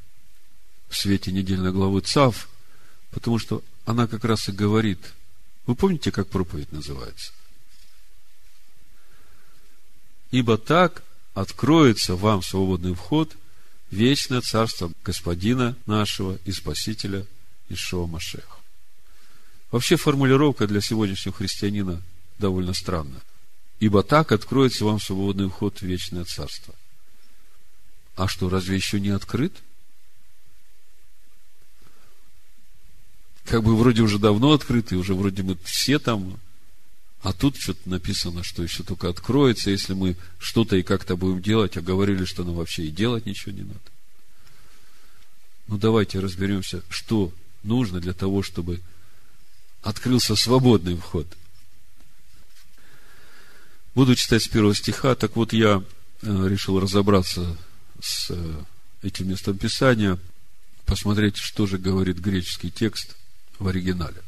в свете недельной главы ЦАВ, потому что она как раз и говорит, вы помните, как проповедь называется? Ибо так откроется вам свободный вход в вечное царство Господина нашего и Спасителя Ишуа Машеха. Вообще формулировка для сегодняшнего христианина довольно странная. Ибо так откроется вам свободный вход в вечное царство. А что, разве еще не открыт? Как бы вроде уже давно открыты, уже вроде мы все там, а тут что-то написано, что еще только откроется, если мы что-то и как-то будем делать, а говорили, что нам вообще и делать ничего не надо. Ну, давайте разберемся, что нужно для того, чтобы открылся свободный вход. Буду читать с первого стиха. Так вот, я э, решил разобраться с э, этим местом Писания, посмотреть, что же говорит греческий текст – в оригинале.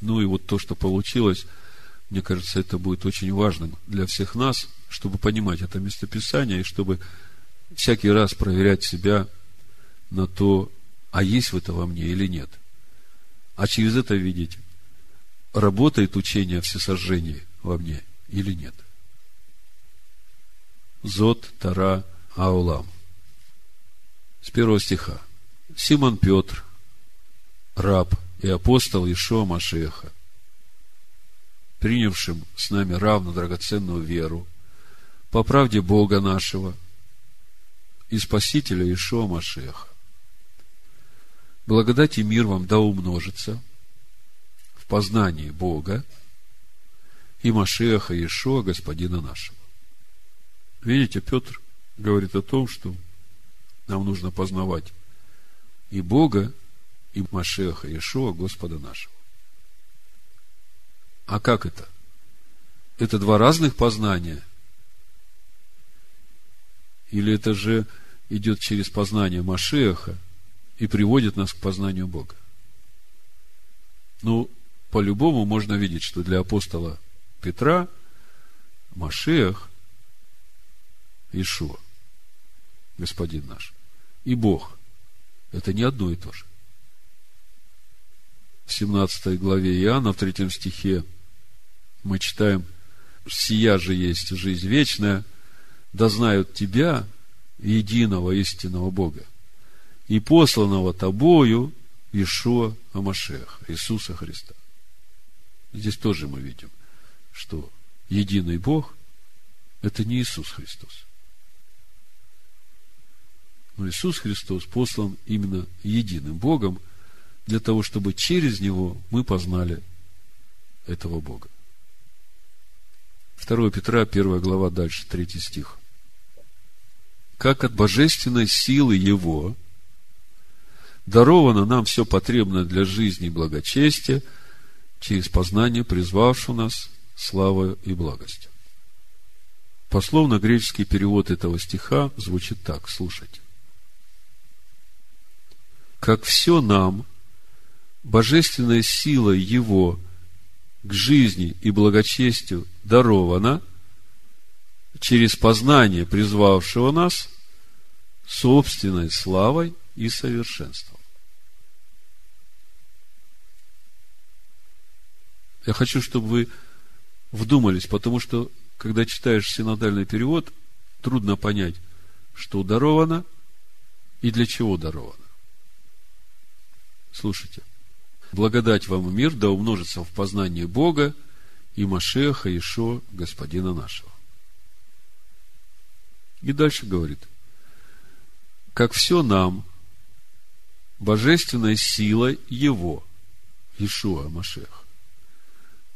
Ну и вот то, что получилось, мне кажется, это будет очень важным для всех нас, чтобы понимать это местописание и чтобы всякий раз проверять себя на то, а есть в это во мне или нет. А через это видеть, работает учение о всесожжении во мне или нет. Зод Тара Аулам. С первого стиха. Симон Петр, раб и апостол Ишуа Машеха, принявшим с нами равно драгоценную веру, по правде Бога нашего и Спасителя Ишуа Машеха. Благодать и мир вам да умножится в познании Бога и Машеха Ишуа, Господина нашего. Видите, Петр говорит о том, что нам нужно познавать и Бога, и Машеха Ишуа, Господа нашего. А как это? Это два разных познания? Или это же идет через познание Машеха и приводит нас к познанию Бога? Ну, по-любому можно видеть, что для апостола Петра Машех Ишуа, Господин наш, и Бог – это не одно и то же. В 17 главе Иоанна, в 3 стихе, мы читаем, «Сия же есть жизнь вечная, да знают Тебя, единого истинного Бога, и посланного Тобою Ишуа Амашех, Иисуса Христа». Здесь тоже мы видим, что единый Бог – это не Иисус Христос. Но Иисус Христос послан именно единым Богом для того, чтобы через Него мы познали этого Бога. 2 Петра, 1 глава, дальше, 3 стих. Как от божественной силы Его даровано нам все потребное для жизни и благочестия через познание, призвавшего нас славою и благостью. Пословно-греческий перевод этого стиха звучит так, слушайте. Как все нам, божественная сила Его – к жизни и благочестию даровано через познание призвавшего нас собственной славой и совершенством. Я хочу, чтобы вы вдумались, потому что, когда читаешь синодальный перевод, трудно понять, что даровано и для чего даровано. Слушайте. Благодать вам и мир да умножится в познании Бога и Машеха Ишо, Господина нашего. И дальше говорит, как все нам, божественной силой Его, Ишуа Машех,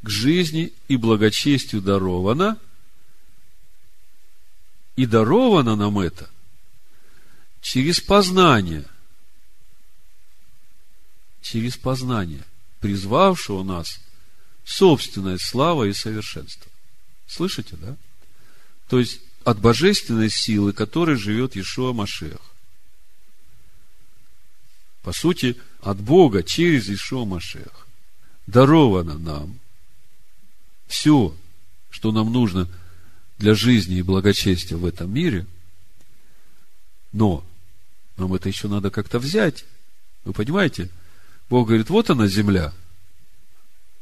к жизни и благочестию даровано, и даровано нам это через познание через познание, призвавшего нас собственная слава и совершенство. Слышите, да? То есть, от божественной силы, которой живет Иешуа Машех. По сути, от Бога через Иешуа Машех даровано нам все, что нам нужно для жизни и благочестия в этом мире, но нам это еще надо как-то взять. Вы понимаете? Бог говорит, вот она земля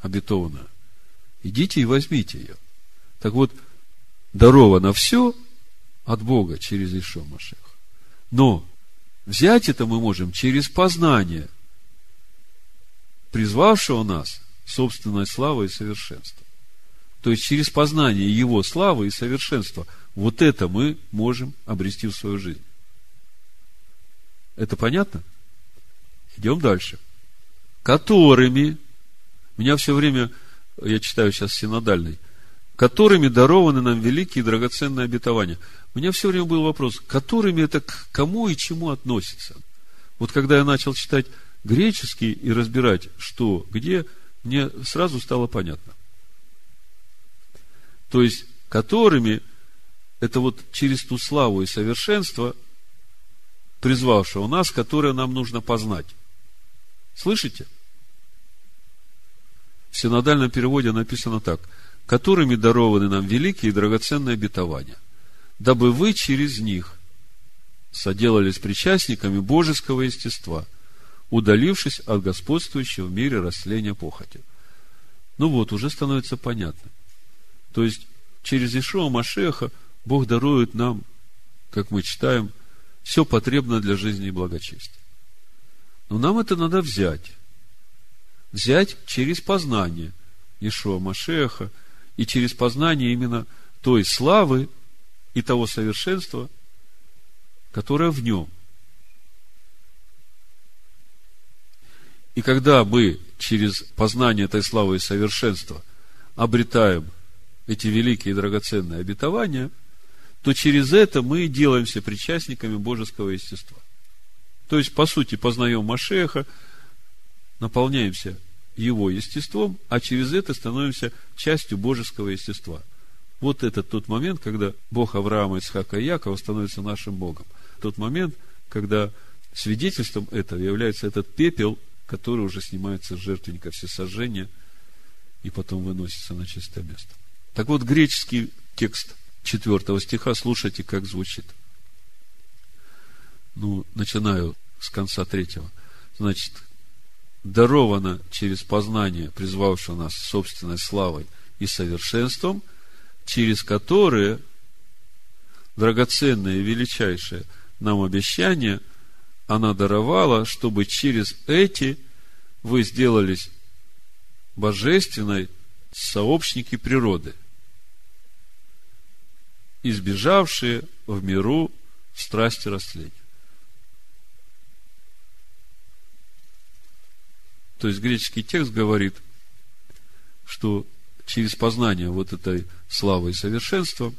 обетованная. Идите и возьмите ее. Так вот, даровано все от Бога через Ишо Машех. Но взять это мы можем через познание призвавшего нас собственной славой и совершенством. То есть через познание Его славы и совершенства. Вот это мы можем обрести в свою жизнь. Это понятно? Идем дальше которыми, меня все время, я читаю сейчас синодальный, которыми дарованы нам великие и драгоценные обетования. У меня все время был вопрос, которыми это к кому и чему относится. Вот когда я начал читать греческий и разбирать, что, где, мне сразу стало понятно. То есть, которыми это вот через ту славу и совершенство, призвавшего нас, которое нам нужно познать. Слышите? В синодальном переводе написано так. Которыми дарованы нам великие и драгоценные обетования, дабы вы через них соделались причастниками божеского естества, удалившись от господствующего в мире растления похоти. Ну вот, уже становится понятно. То есть, через Ишуа Машеха Бог дарует нам, как мы читаем, все потребное для жизни и благочестия. Но нам это надо взять. Взять через познание Ишуа Машеха и через познание именно той славы и того совершенства, которое в нем. И когда мы через познание этой славы и совершенства обретаем эти великие и драгоценные обетования, то через это мы делаемся причастниками божеского естества. То есть, по сути, познаем Машеха, наполняемся его естеством, а через это становимся частью божеского естества. Вот это тот момент, когда Бог Авраама, Исхака и Якова становится нашим Богом. Тот момент, когда свидетельством этого является этот пепел, который уже снимается с жертвенника всесожжения и потом выносится на чистое место. Так вот, греческий текст четвертого стиха, слушайте, как звучит. Ну, начинаю с конца третьего. Значит, даровано через познание, призвавшего нас собственной славой и совершенством, через которые драгоценное и величайшее нам обещание она даровала, чтобы через эти вы сделались божественной сообщники природы, избежавшие в миру страсти растления. То есть греческий текст говорит, что через познание вот этой славы и совершенства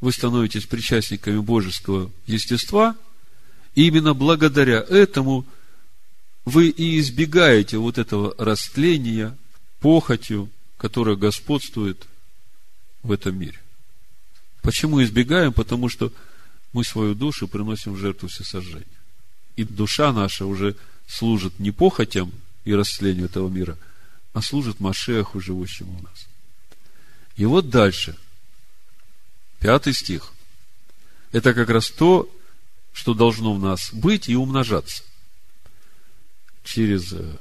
вы становитесь причастниками божеского естества, и именно благодаря этому вы и избегаете вот этого растления похотью, которая господствует в этом мире. Почему избегаем? Потому что мы свою душу приносим в жертву всесожжения. И душа наша уже служит не похотям и расцелению этого мира, а служит Машеху, живущему у нас. И вот дальше, пятый стих. Это как раз то, что должно в нас быть и умножаться. Через э,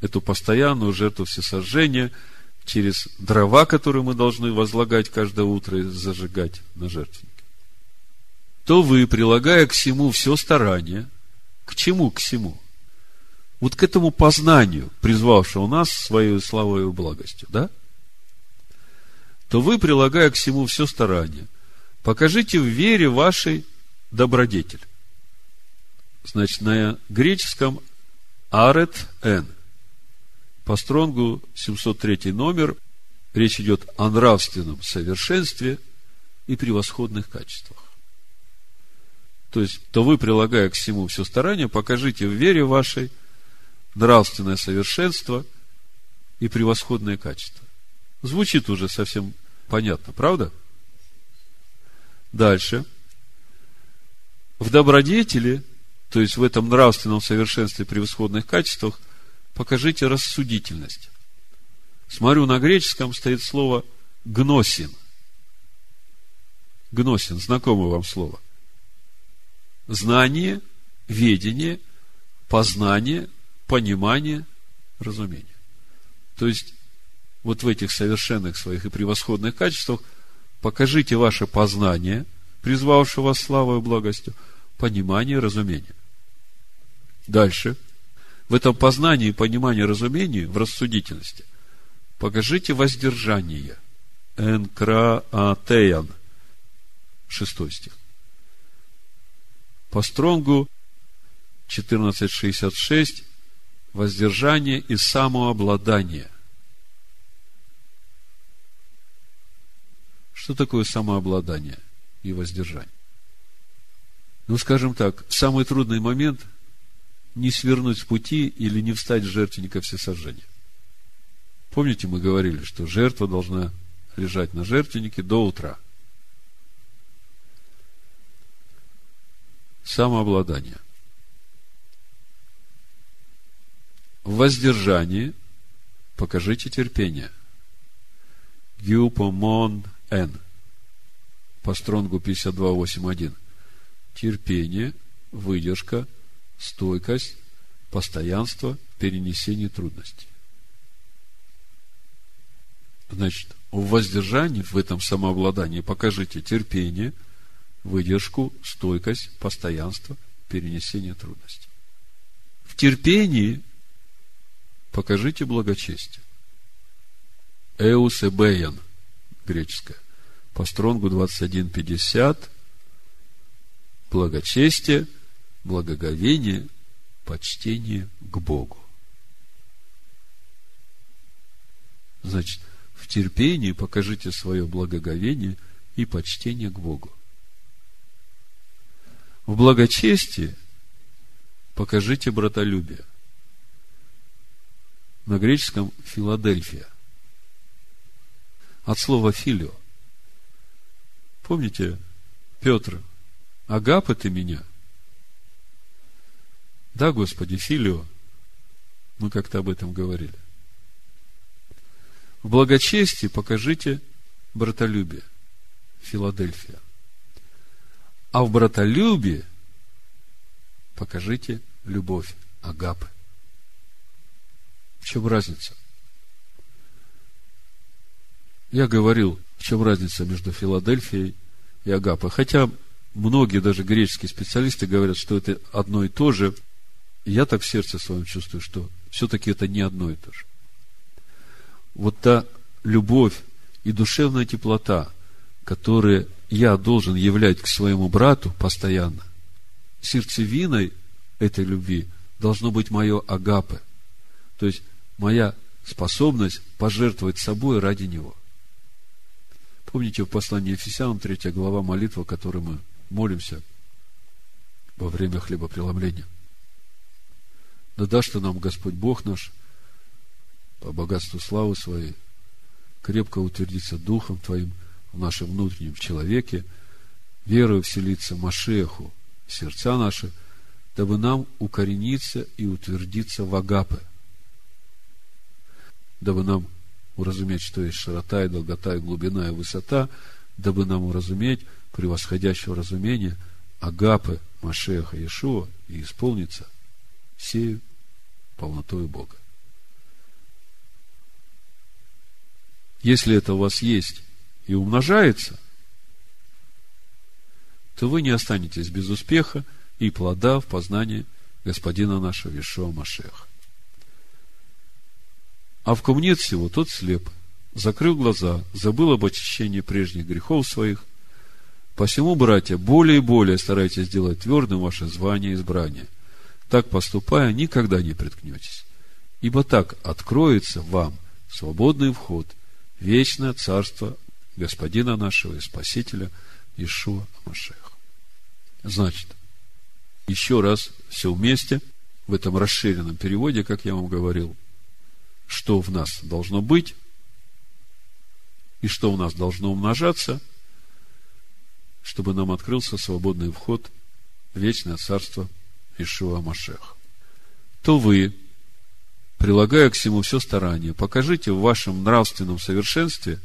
эту постоянную жертву всесожжения, через дрова, которые мы должны возлагать каждое утро и зажигать на жертвеннике. То вы, прилагая к всему все старание, к чему к всему? Вот к этому познанию, призвавшего нас своей славой и благостью, да? То вы, прилагая к всему все старание, покажите в вере вашей добродетель. Значит, на греческом арет эн. По стронгу 703 номер речь идет о нравственном совершенстве и превосходных качествах. То есть, то вы, прилагая к всему все старание, покажите в вере вашей нравственное совершенство и превосходные качества. Звучит уже совсем понятно, правда? Дальше. В добродетели, то есть в этом нравственном совершенстве и превосходных качествах, покажите рассудительность. Смотрю, на греческом стоит слово гносин. Гносин, знакомое вам слово. Знание, ведение, познание, понимание, разумение. То есть, вот в этих совершенных своих и превосходных качествах покажите ваше познание, призвавшее вас славой и благостью, понимание, разумение. Дальше. В этом познании, понимании, разумении, в рассудительности, покажите воздержание. Энкраатеян. Шестой стих. По стронгу 1466 воздержание и самообладание. Что такое самообладание и воздержание? Ну, скажем так, самый трудный момент не свернуть с пути или не встать в жертвенника всесожжения. Помните, мы говорили, что жертва должна лежать на жертвеннике до утра. Самообладание. В воздержании покажите терпение. Гюпомон н. по стронгу 52.8.1. Терпение, выдержка, стойкость, постоянство, перенесение трудностей. Значит, в воздержании, в этом самообладании покажите терпение, выдержку, стойкость, постоянство, перенесение трудностей. В терпении покажите благочестие. Эус греческое. По стронгу 21.50. Благочестие, благоговение, почтение к Богу. Значит, в терпении покажите свое благоговение и почтение к Богу. В благочестии покажите братолюбие. На греческом Филадельфия. От слова филио. Помните, Петр, агапы ты меня? Да, Господи, филио. Мы как-то об этом говорили. В благочестии покажите братолюбие. Филадельфия. А в братолюбии покажите любовь. Агапы. В чем разница? Я говорил, в чем разница между Филадельфией и Агапой. Хотя многие даже греческие специалисты говорят, что это одно и то же. Я так в сердце своем чувствую, что все-таки это не одно и то же вот та любовь и душевная теплота, которые я должен являть к своему брату постоянно, сердцевиной этой любви должно быть мое агапы, то есть моя способность пожертвовать собой ради него. Помните в послании Ефесянам 3 глава молитва, которой мы молимся во время хлебопреломления. Да дашь ты нам, Господь Бог наш, по богатству славы своей, крепко утвердиться Духом Твоим в нашем внутреннем человеке, верою вселиться Машеху сердца наши, дабы нам укорениться и утвердиться в Агапе, дабы нам уразуметь, что есть широта и долгота и глубина и высота, дабы нам уразуметь превосходящего разумения Агапы Машеха Иешуа и исполниться сею полнотой Бога. Если это у вас есть и умножается, то вы не останетесь без успеха и плода в познании Господина нашего Ишуа Машеха. А в ком нет всего, тот слеп, закрыл глаза, забыл об очищении прежних грехов своих. Посему, братья, более и более старайтесь делать твердым ваше звание и избрание. Так поступая, никогда не приткнетесь. Ибо так откроется вам свободный вход вечное царство Господина нашего и Спасителя Ишуа Машеха. Значит, еще раз все вместе в этом расширенном переводе, как я вам говорил, что в нас должно быть и что у нас должно умножаться, чтобы нам открылся свободный вход в вечное царство Ишуа Машеха. То вы, прилагая к всему все старание, покажите в вашем нравственном совершенстве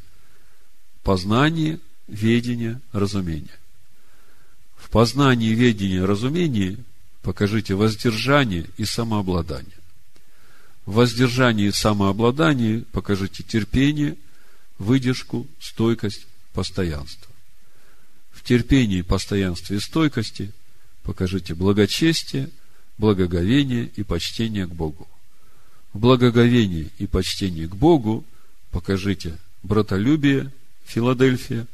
познание, ведение, разумение. В познании, ведении, разумении покажите воздержание и самообладание. В воздержании и самообладании покажите терпение, выдержку, стойкость, постоянство. В терпении, постоянстве и стойкости покажите благочестие, благоговение и почтение к Богу в благоговении и почтении к Богу покажите братолюбие, Филадельфия,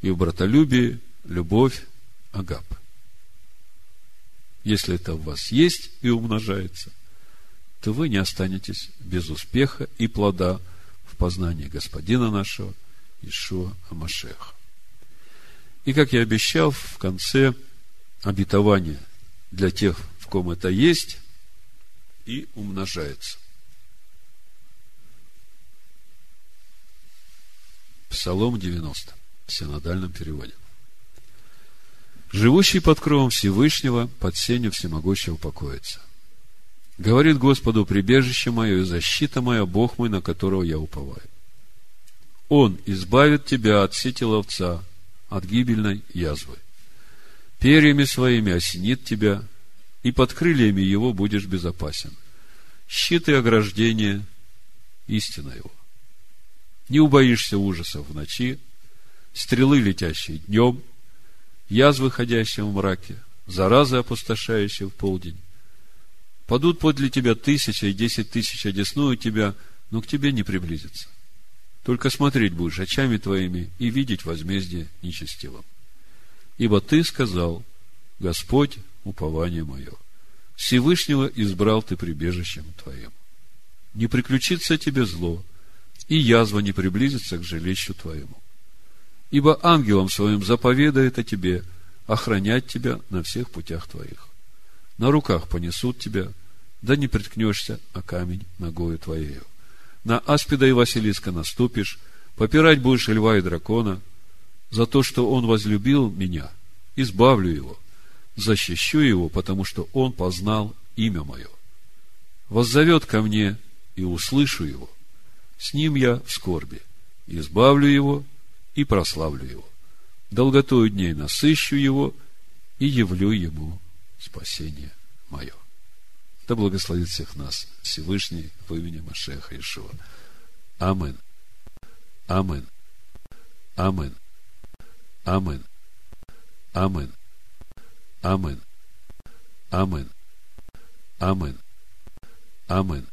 и в братолюбии любовь, Агап. Если это у вас есть и умножается, то вы не останетесь без успеха и плода в познании Господина нашего Ишуа Амашеха. И, как я обещал, в конце обетования для тех, в ком это есть, и умножается. Псалом 90 в синодальном переводе. Живущий под кровом Всевышнего, под сенью всемогущего покоится. Говорит Господу, прибежище мое и защита моя, Бог мой, на которого я уповаю. Он избавит тебя от сети ловца, от гибельной язвы. Перьями своими осенит тебя, и под крыльями его будешь безопасен. Щит и ограждение – истина его. Не убоишься ужасов в ночи, стрелы, летящие днем, язвы, ходящие в мраке, заразы, опустошающие в полдень. Падут подле тебя тысяча и десять тысяч, одесную тебя, но к тебе не приблизится. Только смотреть будешь очами твоими и видеть возмездие нечестивым. Ибо ты сказал, Господь, упование мое, Всевышнего избрал ты прибежищем твоим. Не приключится тебе зло, и язва не приблизится к жилищу твоему. Ибо ангелом своим заповедает о тебе охранять тебя на всех путях твоих. На руках понесут тебя, да не приткнешься о камень ногою твоею. На аспида и Василиска наступишь, попирать будешь льва и дракона, за то, что он возлюбил меня, избавлю его, защищу его, потому что он познал имя мое. Воззовет ко мне, и услышу его. С ним я в скорби, избавлю его и прославлю его. Долготою дней насыщу его и явлю ему спасение мое. Да благословит всех нас Всевышний в имени Машеха Ишуа. Амин. Амин. Амин. Амин. Амин. Амин. Амин. Амин. Амин. Амин.